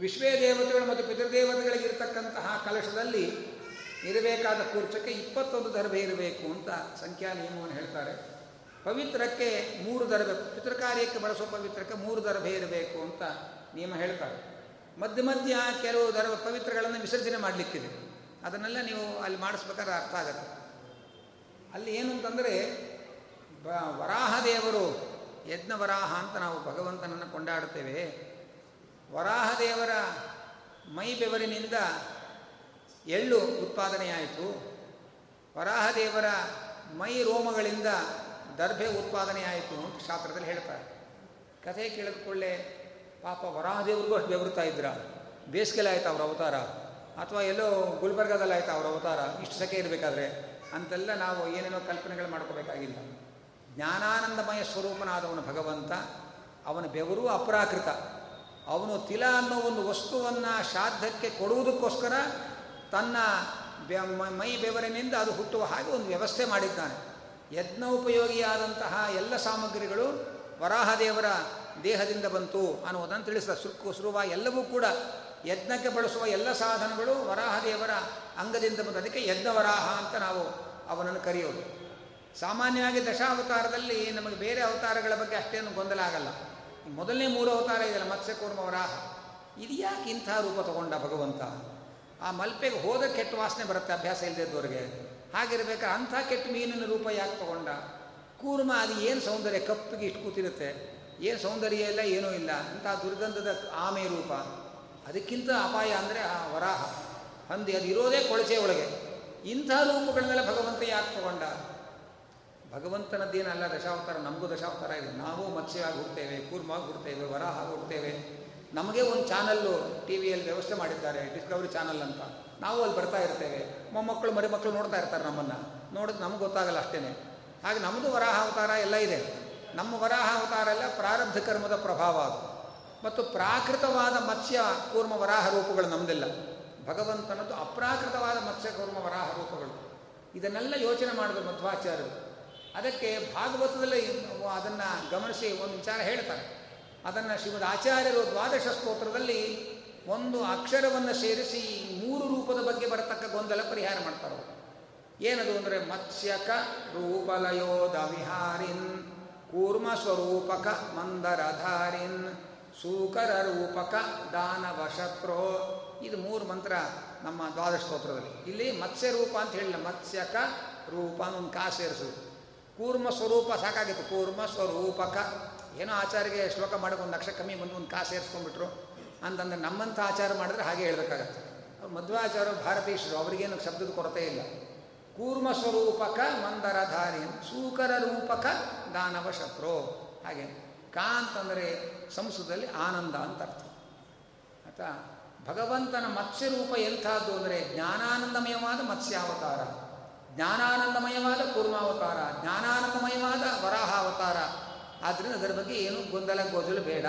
ವಿಶ್ವೇ ದೇವತೆಗಳು ಮತ್ತು ಪಿತೃದೇವತೆಗಳಿಗಿರ್ತಕ್ಕಂತಹ ಕಲಶದಲ್ಲಿ ಇರಬೇಕಾದ ಕೂರ್ಚಕ್ಕೆ ಇಪ್ಪತ್ತೊಂದು ದರ್ಭೆ ಇರಬೇಕು ಅಂತ ಸಂಖ್ಯಾ ನಿಯಮವನ್ನು ಹೇಳ್ತಾರೆ. ಪವಿತ್ರಕ್ಕೆ ಮೂರು ದರ್ಭೆ ಪಿತೃಕಾರ್ಯಕ್ಕೆ ಬಳಸುವ ಪವಿತ್ರಕ್ಕೆ ಮೂರು ದರ್ಭೆ ಇರಬೇಕು ಅಂತ ನಿಯಮ ಹೇಳ್ತಾರೆ. ಮಧ್ಯ ಮಧ್ಯ ಕೆಲವು ದರ್ಭ ಪವಿತ್ರಗಳನ್ನು ವಿಸರ್ಜನೆ ಮಾಡಲಿಕ್ಕಿದೆ. ಅದನ್ನೆಲ್ಲ ನೀವು ಅಲ್ಲಿ ಮಾಡಿಸ್ಬೇಕಾದ್ರೆ ಅರ್ಥ ಆಗುತ್ತೆ. ಅಲ್ಲಿ ಏನು ಅಂತಂದರೆ, ಬ ವರಾಹ ದೇವರು ಯಜ್ಞ ವರಾಹ ಅಂತ ನಾವು ಭಗವಂತನನ್ನು ಕೊಂಡಾಡುತ್ತೇವೆ. ವರಾಹ ದೇವರ ಮೈ ಬೆವರಿನಿಂದ ಎಳ್ಳು ಉತ್ಪಾದನೆಯಾಯಿತು. ವರಾಹದೇವರ ಮೈ ರೋಮಗಳಿಂದ ದರ್ಭೆ ಉತ್ಪಾದನೆಯಾಯಿತು ಅಂತ ಶಾಸ್ತ್ರದಲ್ಲಿ ಹೇಳ್ತಾರೆ. ಕಥೆ ಕೇಳಿದ್ಕೊಳ್ಳೆ ಪಾಪ ವರಾಹದೇವ್ರಿಗೂ ಅಷ್ಟು ಬೆವರುತ್ತಾ ಇದ್ರ. ಬೇಸಿಗೆಲ್ಲ ಆಯ್ತು ಅವ್ರ ಅವತಾರ? ಅಥವಾ ಎಲ್ಲೋ ಗುಲ್ಬರ್ಗದಲ್ಲಿ ಆಯ್ತು ಅವ್ರ ಅವತಾರ? ಇಷ್ಟು ಸಖೆ ಇರಬೇಕಾದ್ರೆ? ಅಂತೆಲ್ಲ ನಾವು ಏನೇನೋ ಕಲ್ಪನೆಗಳು ಮಾಡ್ಕೋಬೇಕಾಗಿಲ್ಲ. ಜ್ಞಾನಾನಂದಮಯ ಸ್ವರೂಪನಾದವನು ಭಗವಂತ, ಅವನ ಬೆವರು ಅಪ್ರಾಕೃತ. ಅವನು ತಿಲ ಅನ್ನೋ ಒಂದು ವಸ್ತುವನ್ನು ಶ್ರಾದ್ದಕ್ಕೆ ಕೊಡುವುದಕ್ಕೋಸ್ಕರ ತನ್ನ ಮೈ ಬೆವರಿನಿಂದ ಅದು ಹುಟ್ಟುವ ಹಾಗೆ ಒಂದು ವ್ಯವಸ್ಥೆ ಮಾಡಿದ್ದಾನೆ. ಯಜ್ಞ ಉಪಯೋಗಿಯಾದಂತಹ ಎಲ್ಲ ಸಾಮಗ್ರಿಗಳು ವರಾಹದೇವರ ದೇಹದಿಂದ ಬಂತು ಅನ್ನುವುದನ್ನು ತಿಳಿಸಿದ ಸುಕ್ಕು ಸುರುವ ಎಲ್ಲವೂ ಕೂಡ ಯಜ್ಞಕ್ಕೆ ಬಳಸುವ ಎಲ್ಲ ಸಾಧನಗಳು ವರಾಹದೇವರ ಅಂಗದಿಂದ ಬಂದ ಅದಕ್ಕೆ ಯಜ್ಞವರಾಹ ಅಂತ ನಾವು ಅವನನ್ನು ಕರೆಯೋದು. ಸಾಮಾನ್ಯವಾಗಿ ದಶಾವತಾರದಲ್ಲಿ ನಮಗೆ ಬೇರೆ ಅವತಾರಗಳ ಬಗ್ಗೆ ಅಷ್ಟೇನು ಗೊಂದಲ ಆಗಲ್ಲ. ಮೊದಲನೇ ಮೂರು ಅವತಾರ ಇದೆಯಲ್ಲ ಮತ್ಸ್ಯಕೂರ್ಮ ವರಾಹ. ಇದು ಯಾಕೆ ಇಂಥ ರೂಪ ತಗೊಂಡ ಭಗವಂತ? ಆ ಮಲ್ಪೆಗೆ ಹೋದ ಕೆಟ್ಟ ವಾಸನೆ ಬರುತ್ತೆ, ಅಭ್ಯಾಸ ಇಲ್ಲದಿದ್ದವ್ರಿಗೆ ಹಾಗಿರ್ಬೇಕಾದ್ರೆ ಅಂಥ ಕೆಟ್ಟ ಮೀನಿನ ರೂಪ ಯಾಕೆ ತಗೊಂಡ? ಕೂರ್ಮ ಅದು ಏನು ಸೌಂದರ್ಯ? ಕಪ್ಪಿಗೆ ಇಷ್ಟು ಕೂತಿರುತ್ತೆ. ಏನು ಸೌಂದರ್ಯ ಇಲ್ಲ, ಏನೂ ಇಲ್ಲ. ಅಂಥ ದುರ್ಗಂಧದ ಆಮೆ ರೂಪ. ಅದಕ್ಕಿಂತ ಅಪಾಯ ಅಂದರೆ ಆ ವರಾಹ. ಹಂದಿ, ಅದು ಇರೋದೇ ಕೊಳಚೆ ಒಳಗೆ. ಇಂಥ ರೂಪಗಳನ್ನೆಲ್ಲ ಭಗವಂತ ಯಾಕೆ ತಗೊಂಡ? ಭಗವಂತನದ್ದೇನಲ್ಲ ದಶಾವತಾರ? ನಮಗೂ ದಶಾವತಾರ ಇದೆ. ನಾವು ಮತ್ಸ್ಯವಾಗಿ ಹುಡ್ತೇವೆ, ಕೂರ್ಮವಾಗಿ ಹುಡ್ತೇವೆ ವರಾಹ ಹುಡ್ತೇವೆ. ನಮಗೆ ಒಂದು ಚಾನಲ್ಲು ಟಿ ವಿಯಲ್ಲಿ ವ್ಯವಸ್ಥೆ ಮಾಡಿದ್ದಾರೆ ಡಿಸ್ಕವರಿ ಚಾನಲ್ ಅಂತ. ನಾವು ಅಲ್ಲಿ ಬರ್ತಾ ಇರ್ತೇವೆ. ಮೊಮ್ಮಕ್ಕಳು ಮರಿ ಮಕ್ಕಳು ನೋಡ್ತಾ ಇರ್ತಾರೆ ನಮ್ಮನ್ನು. ನೋಡಿದ್ರೆ ನಮ್ಗೆ ಗೊತ್ತಾಗಲ್ಲ ಅಷ್ಟೇ ಹಾಗೆ ನಮ್ಮದು ವರಾಹ ಅವತಾರ ಎಲ್ಲ ಇದೆ. ನಮ್ಮ ವರಾಹ ಅವತಾರ ಎಲ್ಲ ಪ್ರಾರಬ್ಧ ಕರ್ಮದ ಪ್ರಭಾವ ಅದು. ಮತ್ತು ಪ್ರಾಕೃತವಾದ ಮತ್ಸ್ಯ, ಕೂರ್ಮ, ವರಾಹ ರೂಪಗಳು ನಮ್ದೆಲ್ಲ. ಭಗವಂತನದ್ದು ಅಪ್ರಾಕೃತವಾದ ಮತ್ಸ್ಯ, ಕೂರ್ಮ, ವರಾಹ ರೂಪಗಳು. ಇದನ್ನೆಲ್ಲ ಯೋಚನೆ ಮಾಡಿದ್ರು ಮಧ್ವಾಚಾರ್ಯರು. ಅದಕ್ಕೆ ಭಾಗವತದಲ್ಲಿ ಅದನ್ನು ಗಮನಿಸಿ ಒಂದು ವಿಚಾರ ಹೇಳ್ತಾರೆ. ಅದನ್ನು ಶಿವದ ಆಚಾರ್ಯರು ದ್ವಾದಶ ಸ್ತೋತ್ರದಲ್ಲಿ ಒಂದು ಅಕ್ಷರವನ್ನು ಸೇರಿಸಿ ಮೂರು ರೂಪದ ಬಗ್ಗೆ ಬರತಕ್ಕ ಗೊಂದಲ ಪರಿಹಾರ ಮಾಡ್ತಾರೆ ಏನದು ಅಂದರೆ ಮತ್ಸ್ಯಕ ರೂಪಲಯೋದ ವಿಹಾರಿನ್ ಕೂರ್ಮ ಸ್ವರೂಪಕ ಮಂದರಧಾರಿನ್ ಸೂಕರ ರೂಪಕ ದಾನವ ಇದು ಮೂರು ಮಂತ್ರ ನಮ್ಮ ದ್ವಾದಶ ಸ್ತೋತ್ರದಲ್ಲಿ. ಇಲ್ಲಿ ಮತ್ಸ್ಯ ರೂಪ ಅಂತ ಹೇಳಿಲ್ಲ, ಮತ್ಸ್ಯಕ ರೂಪ ಒಂದು ಕಾ ಸೇರಿಸೋದು. ಕೂರ್ಮ ಸ್ವರೂಪ ಸಾಕಾಗಿತ್ತು. ಕೂರ್ಮ ಸ್ವರೂಪಕ ಏನೋ ಆಚಾರಿಗೆ ಶ್ಲೋಕ ಮಾಡೋಕೆ ಒಂದು ಲಕ್ಷ ಕಮ್ಮಿ ಬಂದು ಒಂದು ಕಾ ಸೇರಿಸ್ಕೊಂಡ್ಬಿಟ್ರು ಅಂತಂದ್ರೆ ನಮ್ಮಂಥ ಆಚಾರ ಮಾಡಿದ್ರೆ ಹಾಗೆ ಹೇಳ್ಬೇಕಾಗತ್ತೆ. ಅವ್ರು ಮಧ್ವಾಚಾರ್ಯ ಭಾರತೀಶರು, ಅವರಿಗೇನು ಶಬ್ದದ ಕೊರತೆ ಇಲ್ಲ. ಕೂರ್ಮ ಸ್ವರೂಪಕ ಮಂದರಧಾರಿ ಸೂಕರ ರೂಪಕ ದಾನವ ಶತ್ರು. ಹಾಗೆ ಕಾ ಅಂತಂದರೆ ಸಂಸ್ಕೃತದಲ್ಲಿ ಆನಂದ ಅಂತ ಅರ್ಥ. ಆಯ್ತಾ? ಭಗವಂತನ ಮತ್ಸ್ಯ ರೂಪ ಎಂಥದ್ದು ಅಂದರೆ ಜ್ಞಾನಾನಂದಮಯವಾದ ಮತ್ಸ್ಯಾವತಾರ. ಜ್ಞಾನಾನಂದಮಯವಾದ ಕೂರ್ಮಾವತಾರ. ಜ್ಞಾನಾನಂದಮಯವಾದ ವರಾಹಾವತಾರ. ಆದ್ದರಿಂದ ಅದರ ಬಗ್ಗೆ ಏನು ಗೊಂದಲ ಗೋಜಲು ಬೇಡ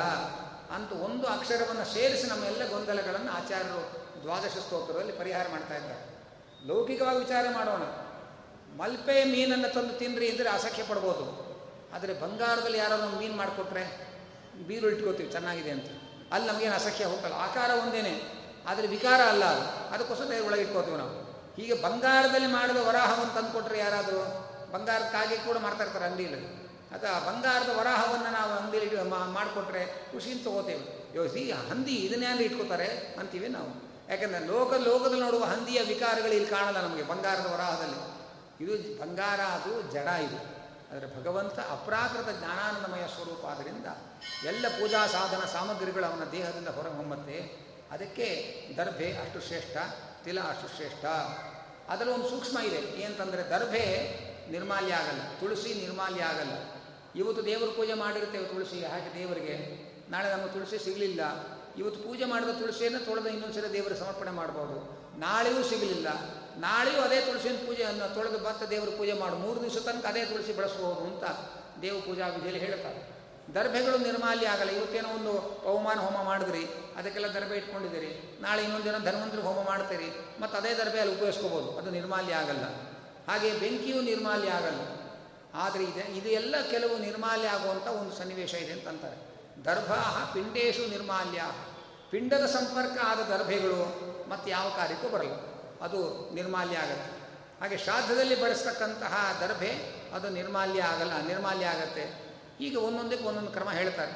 ಅಂತ ಒಂದು ಅಕ್ಷರವನ್ನು ಸೇರಿಸಿ ನಮ್ಮ ಎಲ್ಲ ಗೊಂದಲಗಳನ್ನು ಆಚಾರ್ಯರು ದ್ವಾದಶ ಸ್ತೋತ್ರದಲ್ಲಿ ಪರಿಹಾರ ಮಾಡ್ತಾ ಇದ್ದಾರೆ. ಲೌಕಿಕವಾಗಿ ವಿಚಾರ ಮಾಡೋಣ. ಮಲ್ಪೆ ಮೀನನ್ನು ತಂದು ತಿನ್ರಿ ಅಂದರೆ ಅಸಖ್ಯ ಪಡ್ಬೋದು. ಆದರೆ ಬಂಗಾರದಲ್ಲಿ ಯಾರೋ ಒಂದು ಮೀನು ಮಾಡಿಕೊಟ್ರೆ ಬೀರು ಇಟ್ಕೋತೀವಿ, ಚೆನ್ನಾಗಿದೆ ಅಂತ. ಅಲ್ಲಿ ನಮಗೇನು ಅಸಖ್ಯ ಹೋಗಲ್ಲ ಆಕಾರ ಒಂದೇನೆ. ಆದರೆ ವಿಕಾರ ಅಲ್ಲ ಅದು. ಅದಕ್ಕೋಸ್ಕರ ಒಳಗೆ ಇಟ್ಕೋತೀವಿ ನಾವು. ಹೀಗೆ ಬಂಗಾರದಲ್ಲಿ ಮಾಡಿದ ವರಾಹವನ್ನು ತಂದುಕೊಟ್ರೆ ಯಾರಾದರೂ ಬಂಗಾರದ ಕೂಡ ಮಾಡ್ತಾ ಇರ್ತಾರೆ ಅಂಗಡಿಯಲ್ಲಿ ಅಥವಾ ಬಂಗಾರದ ವರಾಹವನ್ನು ನಾವು ಅಂಗಡಿಯಲ್ಲಿ ಮಾಡಿಕೊಟ್ರೆ ಖುಷಿಯಿಂದ ತಗೋತೇವೆ. ಯೋಸಿ ಹಂದಿ ಇದನ್ನೆಲ್ಲ ಇಟ್ಕೋತಾರೆ ಅಂತೀವಿ ನಾವು. ಯಾಕಂದರೆ ಲೋಕ ಲೋಕದಲ್ಲಿ ನೋಡುವ ಹಂದಿಯ ವಿಕಾರಗಳು ಇಲ್ಲಿ ಕಾಣಲ್ಲ ನಮಗೆ, ಬಂಗಾರದ ವರಾಹದಲ್ಲಿ. ಇದು ಬಂಗಾರ, ಅದು ಜಡ ಇದು. ಆದರೆ ಭಗವಂತ ಅಪ್ರಾಕೃತ ಜ್ಞಾನಾನಂದಮಯ ಸ್ವರೂಪ ಆದ್ದರಿಂದ ಎಲ್ಲ ಪೂಜಾ ಸಾಧನ ಸಾಮಗ್ರಿಗಳು ಅವನ ದೇಹದಿಂದ ಹೊರಹೊಮ್ಮತ್ತೆ. ಅದಕ್ಕೆ ದರ್ಭೆ ಅಷ್ಟು ಶ್ರೇಷ್ಠ, ತಿಲ ಅಷ್ಟು ಶ್ರೇಷ್ಠ. ಅದರಲ್ಲಿ ಒಂದು ಸೂಕ್ಷ್ಮ ಇದೆ. ಏನಂತಂದರೆ ದರ್ಭೆ ನಿರ್ಮಾಲ್ಯ ಆಗಲ್ಲ, ತುಳಸಿ ನಿರ್ಮಾಲ್ಯ ಆಗಲ್ಲ. ಇವತ್ತು ದೇವರ ಪೂಜೆ ಮಾಡಿರ್ತೇವೆ ತುಳಸಿ. ಹಾಗೆ ದೇವರಿಗೆ ನಾಳೆ ನಮ್ಮ ತುಳಸಿ ಸಿಗಲಿಲ್ಲ. ಇವತ್ತು ಪೂಜೆ ಮಾಡಿದ ತುಳಸಿಯನ್ನು ತೊಳೆದ ಇನ್ನೊಂದ್ಸಲ ದೇವರಿಗೆ ಸಮರ್ಪಣೆ ಮಾಡ್ಬೋದು. ನಾಳೆಯೂ ಸಿಗಲಿಲ್ಲ. ನಾಳೆಯೂ ಅದೇ ತುಳಸಿನ ಪೂಜೆಯನ್ನು ತೊಳೆದು ಬತ್ತ ದೇವರ ಪೂಜೆ ಮಾಡು. ಮೂರು ದಿವಸ ತನಕ ಅದೇ ತುಳಸಿ ಬಳಸಬಹುದು ಅಂತ ದೇವ ಪೂಜಾ ವಿಧಿಯಲ್ಲಿ ಹೇಳ್ತಾರೆ. ದರ್ಭೆಗಳು ನಿರ್ಮಾಲ್ಯ ಆಗಲ್ಲ. ಇವತ್ತೇನೋ ಒಂದು ಪವಮಾನ ಹೋಮ ಮಾಡಿದ್ರಿ. ಅದಕ್ಕೆಲ್ಲ ದರ್ಭೆ ಇಟ್ಕೊಂಡಿದ್ದೀರಿ. ನಾಳೆ ಇನ್ನೊಂದು ದಿನ ಧನ್ವಂತರಿಗೆ ಹೋಮ ಮಾಡ್ತೀರಿ. ಮತ್ತು ಅದೇ ದರ್ಭೆ ಅಲ್ಲಿ ಉಪಯೋಗಿಸ್ಕೋಬೋದು. ಅದು ನಿರ್ಮಾಲ್ಯ ಆಗಲ್ಲ. ಹಾಗೆ ಬೆಂಕಿಯೂ ನಿರ್ಮಾಲ್ಯ ಆಗಲ್ಲ. ಆದರೆ ಇದೆ, ಇದು ಎಲ್ಲ ಕೆಲವು ನಿರ್ಮಾಲ್ಯ ಆಗುವಂಥ ಒಂದು ಸನ್ನಿವೇಶ ಇದೆ ಅಂತಂತಾರೆ ದರ್ಭಾಹ ದರ್ಭಾ ಪಿಂಡೇಶು ನಿರ್ಮಾಲ್ಯ. ಪಿಂಡದ ಸಂಪರ್ಕ ಆದ ದರ್ಭೆಗಳು ಮತ್ತು ಯಾವ ಕಾರ್ಯಕ್ಕೂ ಬರಲ್ಲ. ಅದು ನಿರ್ಮಾಲ್ಯ ಆಗುತ್ತೆ. ಹಾಗೆ ಶ್ರಾದ್ದದಲ್ಲಿ ಬಳಸ್ತಕ್ಕಂತಹ ದರ್ಭೆ ಅದು ನಿರ್ಮಾಲ್ಯ ಆಗಲ್ಲ, ನಿರ್ಮಾಲ್ಯ ಆಗತ್ತೆ. ಈಗ ಒಂದೊಂದಕ್ಕೆ ಒಂದೊಂದು ಕ್ರಮ ಹೇಳ್ತಾರೆ.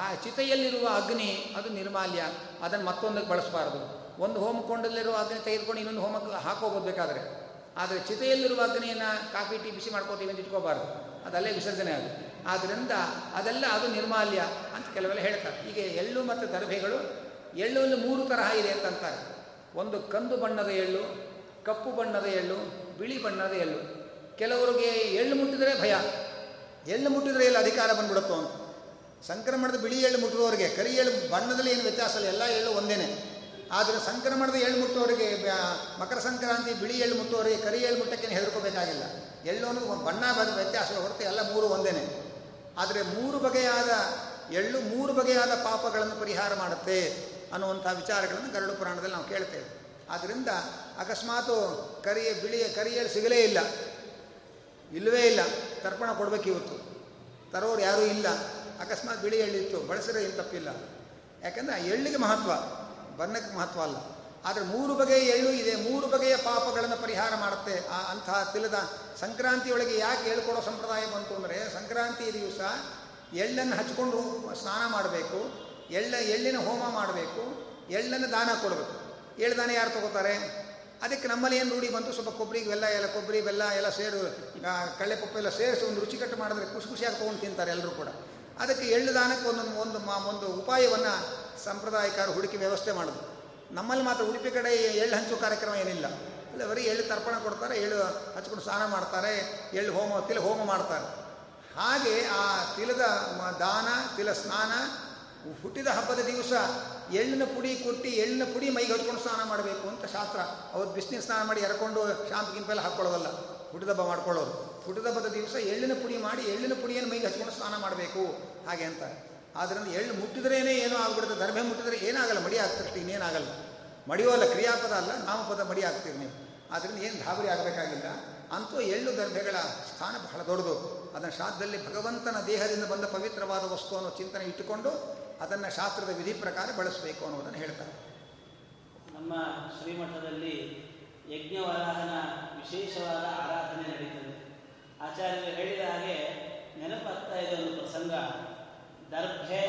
ಆ ಚಿತೆಯಲ್ಲಿರುವ ಅಗ್ನಿ ಅದು ನಿರ್ಮಾಲ್ಯ. ಅದನ್ನು ಮತ್ತೊಂದಕ್ಕೆ ಬಳಸಬಾರ್ದು. ಒಂದು ಹೋಮಕೊಂಡಲ್ಲಿರುವ ಅಗ್ನಿ ತೆಗೆದುಕೊಂಡು ಇನ್ನೊಂದು ಹೋಮಕ್ಕೆ ಹಾಕೋಬೋದು ಬೇಕಾದರೆ. ಆದರೆ ಚಿತೆಯಲ್ಲಿರುವ ಅಗ್ನಿಯನ್ನು ಕಾಫಿ, ಟೀ, ಬಿಸಿ ಮಾಡ್ಕೋತೀವಿ ಅಂತ ಇಟ್ಕೋಬಾರ್ದು. ಅದಲ್ಲೇ ವಿಸರ್ಜನೆ ಅದು ಆದ್ದರಿಂದ ಅದೆಲ್ಲ ಅದು ನಿರ್ಮಾಲ್ಯ ಅಂತ ಕೆಲವೆಲ್ಲ ಹೇಳ್ತಾರೆ. ಹೀಗೆ ಎಳ್ಳು ಮತ್ತು ದರ್ಭೆಗಳು ಎಳ್ಳುವಲ್ಲಿ ಮೂರು ತರಹ ಇದೆ ಅಂತಂತಾರೆ ಒಂದು ಕಂದು ಬಣ್ಣದ ಎಳ್ಳು, ಕಪ್ಪು ಬಣ್ಣದ ಎಳ್ಳು, ಬಿಳಿ ಬಣ್ಣದ ಎಳ್ಳು. ಕೆಲವರಿಗೆ ಎಳ್ಳು ಮುಟ್ಟಿದರೆ ಭಯ. ಎಳ್ಳು ಮುಟ್ಟಿದರೆ ಎಲ್ಲ ಅಧಿಕಾರ ಬಂದ್ಬಿಡುತ್ತೋ ಅಂತ. ಸಂಕ್ರಮಣದ ಬಿಳಿ ಎಳ್ಳು ಮುಟ್ಟುವವರಿಗೆ ಕರಿ ಎಳ್ಳು ಬಣ್ಣದಲ್ಲಿ ಏನು ವ್ಯತ್ಯಾಸ ಇಲ್ಲ, ಎಲ್ಲ ಎಳ್ಳು ಒಂದೇನೆ. ಆದರೆ ಸಂಕ್ರಮಣದ ಎಳ್ಳು ಮುಟ್ಟೋರಿಗೆ ಮಕರ ಸಂಕ್ರಾಂತಿ, ಬಿಳಿ ಎಳ್ಳು ಮುಟ್ಟುವವರಿಗೆ ಕರಿ ಎಳ್ಳು ಮುಟ್ಟಕ್ಕೆ ಹೆದರ್ಕೋಬೇಕಾಗಿಲ್ಲ. ಎಳ್ಳು ಅನ್ನೋದು ಒಂದು ಬಣ್ಣ ಬದ ವ್ಯತ್ಯಾಸ ಹೊರತು ಎಲ್ಲ ಮೂರು ಒಂದೇನೆ. ಆದರೆ ಮೂರು ಬಗೆಯಾದ ಎಳ್ಳು ಮೂರು ಬಗೆಯಾದ ಪಾಪಗಳನ್ನು ಪರಿಹಾರ ಮಾಡುತ್ತೆ ಅನ್ನುವಂಥ ವಿಚಾರಗಳನ್ನು ಗರುಡು ಪುರಾಣದಲ್ಲಿ ನಾವು ಕೇಳ್ತೇವೆ. ಆದ್ದರಿಂದ ಅಕಸ್ಮಾತು ಕರಿಯ, ಬಿಳಿಯ ಕರಿಯೇಳು ಸಿಗಲೇ ಇಲ್ಲ. ಇಲ್ಲವೇ ಇಲ್ಲ. ತರ್ಪಣ ಕೊಡಬೇಕು ಇವತ್ತು. ತರೋರು ಯಾರೂ ಇಲ್ಲ. ಅಕಸ್ಮಾತ್ ಬಿಳಿ ಎಳ್ಳಿತ್ತು ಬಳಸಿದ್ರೆ ಏನು ತಪ್ಪಿಲ್ಲ. ಯಾಕೆಂದರೆ ಆ ಎಳ್ಳಿಗೆ ಮಹತ್ವ. ಬಣ್ಣಕ್ಕೆ ಮಹತ್ವ ಅಲ್ಲ. ಆದರೆ ಮೂರು ಬಗೆಯ ಎಳ್ಳು ಇದೆ, ಮೂರು ಬಗೆಯ ಪಾಪಗಳನ್ನು ಪರಿಹಾರ ಮಾಡುತ್ತೆ. ಆ ಅಂತಹ ತಿಲದ ಸಂಕ್ರಾಂತಿಯೊಳಗೆ ಯಾಕೆ ಹೇಳ್ಕೊಡೋ ಸಂಪ್ರದಾಯ ಬಂತು ಅಂದರೆ ಸಂಕ್ರಾಂತಿ ದಿವಸ ಎಳ್ಳನ್ನು ಹಚ್ಕೊಂಡು ಸ್ನಾನ ಮಾಡಬೇಕು, ಎಳ್ಳ, ಎಳ್ಳಿನ ಹೋಮ ಮಾಡಬೇಕು, ಎಳ್ಳನ್ನು ದಾನ ಕೊಡಬೇಕು. ಎಳ್ಳು ದಾನ ಯಾರು ತಗೋತಾರೆ? ಅದಕ್ಕೆ ನಮ್ಮಲ್ಲಿ ಏನು ರೂಢಿ ಬಂತು? ಸ್ವಲ್ಪ ಕೊಬ್ಬರಿ, ಬೆಲ್ಲ, ಎಲ್ಲ ಕೊಬ್ಬರಿ, ಬೆಲ್ಲ ಎಲ್ಲ ಸೇರು ಕಳ್ಳೆ ಪಪ್ಪು ಎಲ್ಲ ಸೇರಿಸಿ ಒಂದು ರುಚಿಕಟ್ಟು ಮಾಡಿದ್ರೆ ಖುಷಿ ಖುಷಿಯಾಗಿ ತೊಗೊಂಡು ತಿಂತಾರೆ ಎಲ್ಲರೂ ಕೂಡ. ಅದಕ್ಕೆ ಎಳ್ಳು ದಾನಕ್ಕೆ ಒಂದೊಂದು, ಒಂದು ಒಂದು ಉಪಾಯವನ್ನು ಸಂಪ್ರದಾಯಕಾರ ಹುಡುಕಿ ವ್ಯವಸ್ಥೆ ಮಾಡೋದು. ನಮ್ಮಲ್ಲಿ ಮಾತ್ರ ಉಡುಪಿ ಕಡೆ ಎಳ್ಳು ಹಂಚು ಕಾರ್ಯಕ್ರಮ ಏನಿಲ್ಲ. ಅಲ್ಲ ಬರೀ ಎಳ್ಳು ತರ್ಪಣ ಕೊಡ್ತಾರೆ, ಎಳ್ಳು ಹಚ್ಕೊಂಡು ಸ್ನಾನ ಮಾಡ್ತಾರೆ, ಎಳ್ಳು ಹೋಮ, ತಿಲ ಹೋಮ ಮಾಡ್ತಾರೆ. ಹಾಗೆ ಆ ತಿಲದ ದಾನ, ತಿಲ ಸ್ನಾನ, ಹುಟ್ಟಿದ ಹಬ್ಬದ ದಿವಸ ಎಳ್ಳಿನ ಪುಡಿ ಕೊಟ್ಟು ಎಳ್ಳಿನ ಪುಡಿ ಮೈಗೆ ಹಚ್ಕೊಂಡು ಸ್ನಾನ ಮಾಡಬೇಕು ಅಂತ ಶಾಸ್ತ್ರ. ಅವ್ರು ಬಿಸಿನೀರು ಸ್ನಾನ ಮಾಡಿ ಎರಕೊಂಡು ಶಾಂತಿ ಗಿಂಪೆಲ್ಲ ಹಾಕ್ಕೊಳ್ಳೋದಲ್ಲ ಹುಟ್ಟಿದಬ್ಬ ಮಾಡ್ಕೊಳ್ಳೋದು. ಹುಟ್ಟಿದಬ್ಬದ ದಿವಸ ಎಳ್ಳಿನ ಪುಡಿ ಮಾಡಿ ಎಳ್ಳಿನ ಪುಡಿಯನ್ನು ಮೈಗೆ ಹಚ್ಕೊಂಡು ಸ್ನಾನ ಮಾಡಬೇಕು. ಹಾಗೆ ಅಂತ ಆದ್ದರಿಂದ ಎಳ್ಳು ಮುಟ್ಟಿದ್ರೇನೆ ಏನೋ ಆಗ್ಬಿಡುತ್ತೆ ದರ್ಭೆ ಮುಟ್ಟಿದ್ರೆ ಏನಾಗಲ್ಲ, ಮಡಿ ಆಗ್ತಿರ್ತೀವಿ ಇನ್ನೇನಾಗಲ್ಲ. ಮಡಿಯೋಲ್ಲ ಕ್ರಿಯಾಪದ ಅಲ್ಲ, ನಾಮಪದ ಮಡಿ ಆಗ್ತೀರಿ ನೀವು. ಆದ್ದರಿಂದ ಏನು ಧಾಬರಿ ಆಗಬೇಕಾಗಿಲ್ಲ? ಅಂತೂ ಎಳ್ಳು ದರ್ಭೆಗಳ ಸ್ಥಾನ ಬಹಳ ದೊಡ್ಡದು. ಅದನ್ನು ಶಾಸ್ತ್ರದಲ್ಲಿ ಭಗವಂತನ ದೇಹದಿಂದ ಬಂದ ಪವಿತ್ರವಾದ ವಸ್ತು ಅನ್ನೋ ಚಿಂತನೆ ಇಟ್ಟುಕೊಂಡು ಅದನ್ನು ಶಾಸ್ತ್ರದ ವಿಧಿ ಪ್ರಕಾರ ಬಳಸಬೇಕು ಅನ್ನೋದನ್ನು ಹೇಳ್ತಾರೆ. ನಮ್ಮ ಶ್ರೀಮಠದಲ್ಲಿ ಯಜ್ಞವರಾಹನ ವಿಶೇಷವಾದ ಆರಾಧನೆ ನಡೀತದೆ. ಆಚಾರ್ಯರು ಹೇಳಿದ ಹಾಗೆ ನೆನಪಾಗ್ತಾ ಇದೆ ಒಂದು ಪ್ರಸಂಗ. ದರ್ಭೆ,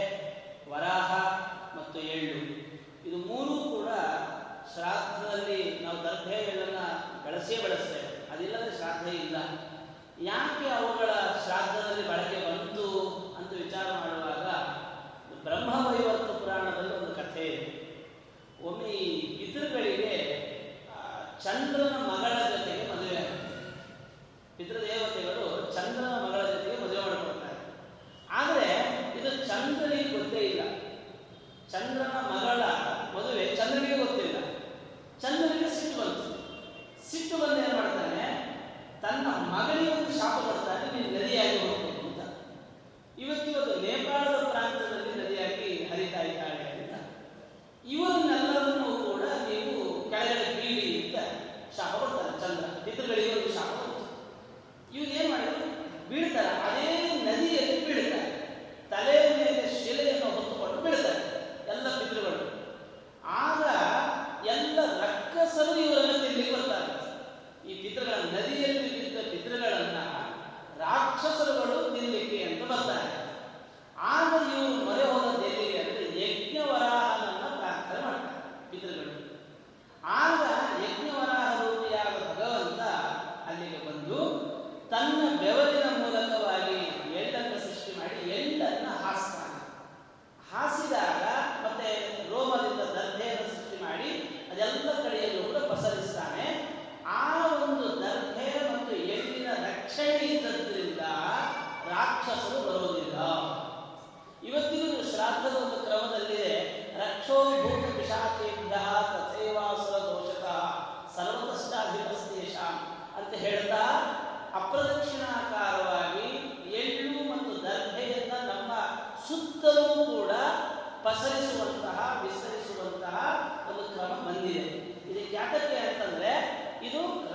ವರಾಹ ಮತ್ತು ಎಳ್ಳು ಇದು ಮೂರೂ ಕೂಡ ಶ್ರಾದ್ದದಲ್ಲಿ ನಾವು ದರ್ಭೆ ಎಳ್ಳನ್ನ ಬಳಸೇ ಬಳಸ್ತೇವೆ. ಅದಿಲ್ಲದೆ ಶ್ರಾದ್ದ ಇಲ್ಲ. ಯಾಕೆ ಅವುಗಳ ಶ್ರಾದ್ದದಲ್ಲಿ ಬಳಕೆ ಬಂತು ಅಂತ ವಿಚಾರ ಮಾಡುವಾಗ ಬ್ರಹ್ಮವೈವರ್ತ ಪುರಾಣದಲ್ಲಿ ಒಂದು ಕಥೆ ಇದೆ. ಒಮ್ಮೆ ಈ ಪಿತೃಗಳಿಗೆ ಚಂದ್ರನ ಮಗಳ ಜೊತೆಗೆ ಮದುವೆ ಆಗುತ್ತೆ. ಪಿತೃದೇವತೆಗಳು ಚಂದ್ರನ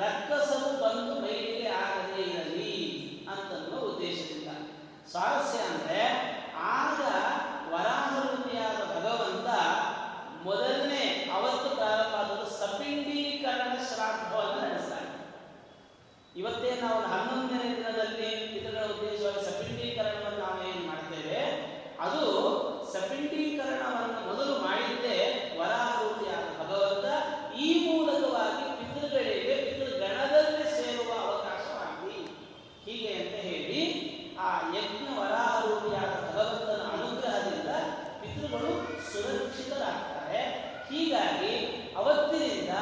ರಕ್ಕಸರು ಬಂದು ಮೈಲಿಗೆ ಆಗದೆ ಇರಲಿ ಅಂತನ್ನುವ ಉದ್ದೇಶದಿಂದ. ಸ್ವಾರಸ್ಯ ಅಂದ್ರೆ ಆಗ ವರಾಹರೂಪಿಯಾದ ಭಗವಂತ ಮೊದಲನೇ ಅವತ್ತು ಪ್ರಾರಂಭ ಆದದ್ದು ಸಪಿಂಡೀಕರಣ ಶ್ರಾದ್ದವನ್ನು ನಡೆಸ್ತಾರೆ. ಇವತ್ತೇ ನಾವು ಹನ್ನೊಂದನೇ ದಿನದಲ್ಲಿ ಇದರ ಉದ್ದೇಶವಾಗಿ ಸಪಿಂಡೀಕರಣವನ್ನು ನಾವು ಏನು ಮಾಡ್ತೇವೆ ಅದು ಸಪಿಂಡೀಕರಣವನ್ನು ಮೊದಲು ಮಾಡಿದ್ದೇ ವರಾಹರೂಪಿಯಾದ ಭಗವಂತ ಈ ಮೂಲಕವಾಗಿ ಪಿತೃಗಳಿಗೆ ಪಿತೃಗಣದಲ್ಲಿ ಸೇರುವ ಅವಕಾಶವಾಗಲಿ ಹೀಗೆ ಅಂತ ಹೇಳಿ ಆ ಯಜ್ಞ ವರಾಹರೂಪಿಯಾದ ಭಗವಂತನ ಅನುಗ್ರಹದಿಂದ ಪಿತೃಗಳು ಸುರಕ್ಷಿತರಾಗ್ತಾರೆ ಹೀಗಾಗಿ ಅವತ್ತಿನಿಂದ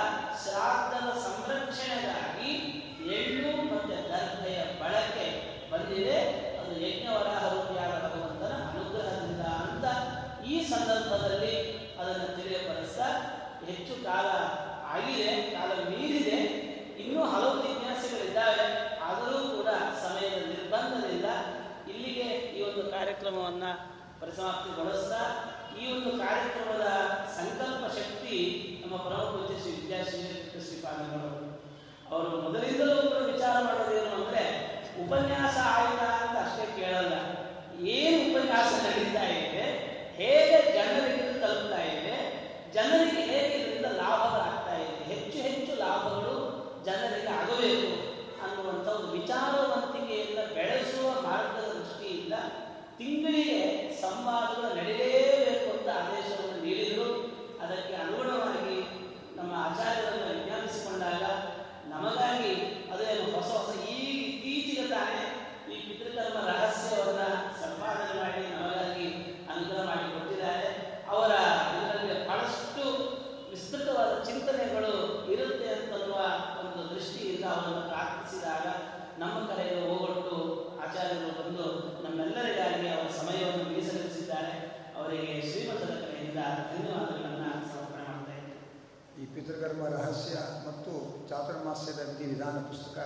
ಶ್ರಾದ್ದದ ಸಂರಕ್ಷಣೆಗಾಗಿ ಎಳ್ಳು ಮತ್ತು ದರ್ಭೆಯ ಬಳಕೆ ಬಂದಿದೆ ಅದು ಯಜ್ಞ ವರಾಹರೂಪಿಯಾದ ಭಗವಂತನ ಅನುಗ್ರಹದಿಂದ ಅಂತ ಈ ಸಂದರ್ಭದಲ್ಲಿ ಅದನ್ನು ತಿಳಿಯಪಡಿಸ್ತಾ ಹೆಚ್ಚು ಕಾಲ ಆಗಿದೆ ಕಾಲ ಮೀರಿದೆ ಇನ್ನೂ ಹಲವು ಜಿಜ್ಞಾಸೆಗಳಿದ್ದಾವೆ ಆದರೂ ಕೂಡ ಸಮಯದ ನಿರ್ಬಂಧದಿಂದ ಇಲ್ಲಿಗೆ ಈ ಒಂದು ಕಾರ್ಯಕ್ರಮವನ್ನು ಪರಿಸಮಾಪ್ತಿಗೊಳಿಸ್ತಾ ಈ ಒಂದು ಕಾರ್ಯಕ್ರಮದ ಸಂಕಲ್ಪ ಶಕ್ತಿ ನಮ್ಮ ಪರಮಪೂಜ್ಯ ಶ್ರೀ ವಿದ್ಯಾಶ್ರೀ ಶ್ರೀಪಾದಗಳು ಅವರು ಮೊದಲಿಂದಲೂ ಕೂಡ ವಿಚಾರ ಮಾಡೋದೇನು ಅಂದ್ರೆ, ಉಪನ್ಯಾಸ ಆಯ್ತಾ ಅಂತ ಅಷ್ಟೇ ಕೇಳಲ್ಲ. ಏನು ಉಪನ್ಯಾಸ ನಡೀತಾ ಇದೆ, ಹೇಗೆ ಜನರಿಗೆ ತಲುಪ್ತಾ ಇದೆ, ಜನರಿಗೆ ಹೇಗೆ ಇದರಿಂದ ಲಾಭಗಳಾಗ್ತಾ ಇದೆ, ಹೆಚ್ಚು ಹೆಚ್ಚು ಲಾಭಗಳು ಜನರಿಗೆ ಆಗಬೇಕು ಅನ್ನುವಂಥ ಒಂದು ವಿಚಾರವಂತಿಕೆಯಿಂದ ಬೆಳೆಸುವ ಮಾರ್ಗದ ದೃಷ್ಟಿಯಿಂದ ತಿಂಗಳಿಗೆ ಸಂವಾದಗಳು ನಡೆಯಲೇಬೇಕು ಅಂತ ಆದೇಶವನ್ನು ನೀಡಿದರು. ಅದಕ್ಕೆ ಅನುಗುಣವಾಗಿ ನಮ್ಮ ಆಚಾರ್ಯರನ್ನು ವಿಜ್ಞಾಪಿಸಿಕೊಂಡಾಗ ನಮಗಾಗಿ ಅದೇನು ಹೊಸ ಹೊಸ ಈ ಇತ್ತೀಚೆಗೆ ತಾನೇ ಈ ಪಿತೃಕರ್ಮ ರಹಸ್ಯವನ್ನ ಸಂಪಾದನೆ ಮಾಡಿ ನಮಗಾಗಿ ಅನುಗ್ರಹ ಮಾಡಿ ಕೊಟ್ಟಿದ್ದಾರೆ ಅವರ ಇದರಲ್ಲಿ ಬಹಳಷ್ಟು ವಿಸ್ತೃತವಾದ ಚಿಂತನೆಗಳು ಇರುತ್ತೆ ಅಂತನ್ನುವ ಒಂದು ದೃಷ್ಟಿಯಿಂದ ಅವರನ್ನು ಪ್ರಾರ್ಥಿಸಿದಾಗ ನಮ್ಮ ಕರೆಗೆ ಹೋಗೊಟ್ಟು ಆಚಾರ್ಯರು ಬಂದು ನಮ್ಮೆಲ್ಲರಿಗಾಗಿ ಅವರ ಸಮಯವನ್ನು ಮೀಸಲಿರಿಸಿದ್ದಾರೆ ಅವರಿಗೆ ಶ್ರೀಮಂತರ ಕಡೆಯಿಂದ ಧನ್ಯವಾದಗಳನ್ನು ಸಮರ್ಪಣೆ ಮಾಡ್ತಾ ಇದ್ದೇನೆ ಈ ಪಿತೃಕರ್ಮ ರಹಸ್ಯ ಮತ್ತು ಚಾತುರ್ಮಾಸ್ಯದ ವಿಧಿ ವಿಧಾನ ಪುಸ್ತಕ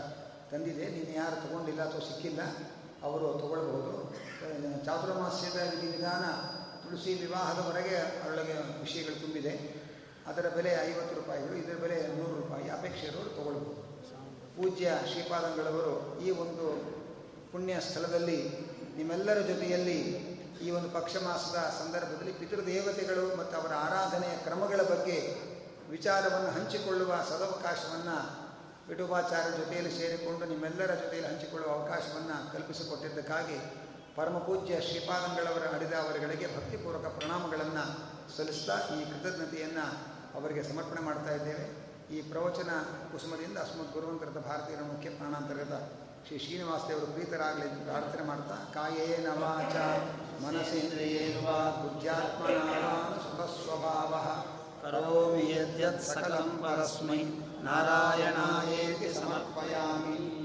ತಂದಿದೆ ನೀನು ಯಾರು ತಗೊಂಡಿಲ್ಲ ಅಥವಾ ಸಿಕ್ಕಿಲ್ಲ ಅವರು ತಗೊಳ್ಬಹುದು ಅಹ್, ಚಾತುರ್ಮಾಸ್ಯದ ವಿಧಿ ವಿಧಾನ ತುಳಸಿ ವಿವಾಹದವರೆಗೆ ಅದರೊಳಗೆ ವಿಷಯಗಳು ತುಂಬಿದೆ ಅದರ ಬೆಲೆ ಐವತ್ತು ರೂಪಾಯಿಗಳು ಇದರ ಬೆಲೆ ನೂರು ರೂಪಾಯಿ ಅಪೇಕ್ಷೆ ಇರೋರು ತಗೊಳ್ಬೋದು ಪೂಜ್ಯ ಶ್ರೀಪಾದಂಗಳವರು ಈ ಒಂದು ಪುಣ್ಯ ಸ್ಥಳದಲ್ಲಿ ನಿಮ್ಮೆಲ್ಲರ ಜೊತೆಯಲ್ಲಿ ಈ ಒಂದು ಪಕ್ಷ ಮಾಸದ ಸಂದರ್ಭದಲ್ಲಿ ಪಿತೃದೇವತೆಗಳು ಮತ್ತು ಅವರ ಆರಾಧನೆಯ ಕ್ರಮಗಳ ಬಗ್ಗೆ ವಿಚಾರವನ್ನು ಹಂಚಿಕೊಳ್ಳುವ ಸದವಕಾಶವನ್ನು ವಿಠೋಬಾಚಾರ್ಯ ಜೊತೆಯಲ್ಲಿ ಸೇರಿಕೊಂಡು ನಿಮ್ಮೆಲ್ಲರ ಜೊತೆಯಲ್ಲಿ ಹಂಚಿಕೊಳ್ಳುವ ಅವಕಾಶವನ್ನು ಕಲ್ಪಿಸಿಕೊಟ್ಟಿದ್ದಕ್ಕಾಗಿ ಪರಮಪೂಜ್ಯ ಶ್ರೀಪಾದಂಗಳವರ ಶ್ರೀಪಾದಂಗಳವರ ಅಡಿದಾವರುಗಳಿಗೆ ಭಕ್ತಿಪೂರ್ವಕ ಪ್ರಣಾಮಗಳನ್ನು ಸಲ್ಲಿಸ್ತಾ ಈ ಕೃತಜ್ಞತೆಯನ್ನು ಅವರಿಗೆ ಸಮರ್ಪಣೆ ಮಾಡ್ತಾ ಇದ್ದೇವೆ. ಈ ಪ್ರವಚನ ಕುಸುಮದಿಂದ ಅಸ್ಮತ್ ಗುರುವಂತರದ ಭಾರತೀಯರ ಮುಖ್ಯ ಪ್ರಾಣಾಂತರದ ಶ್ರೀ ಶ್ರೀನಿವಾಸ ದೇವರು ಪ್ರೀತರಾಗಲಿ ಎಂದು ಪ್ರಾರ್ಥನೆ ಮಾಡ್ತಾ ಕಾಯೇನ ವಾಚ ಮನಸೇಂದ್ರಿಯೇವ ಸುಖ ಸ್ವಭಾವ करोमि यद्यत् सकलं परस्मै। नारायणायेति समर्पयामि।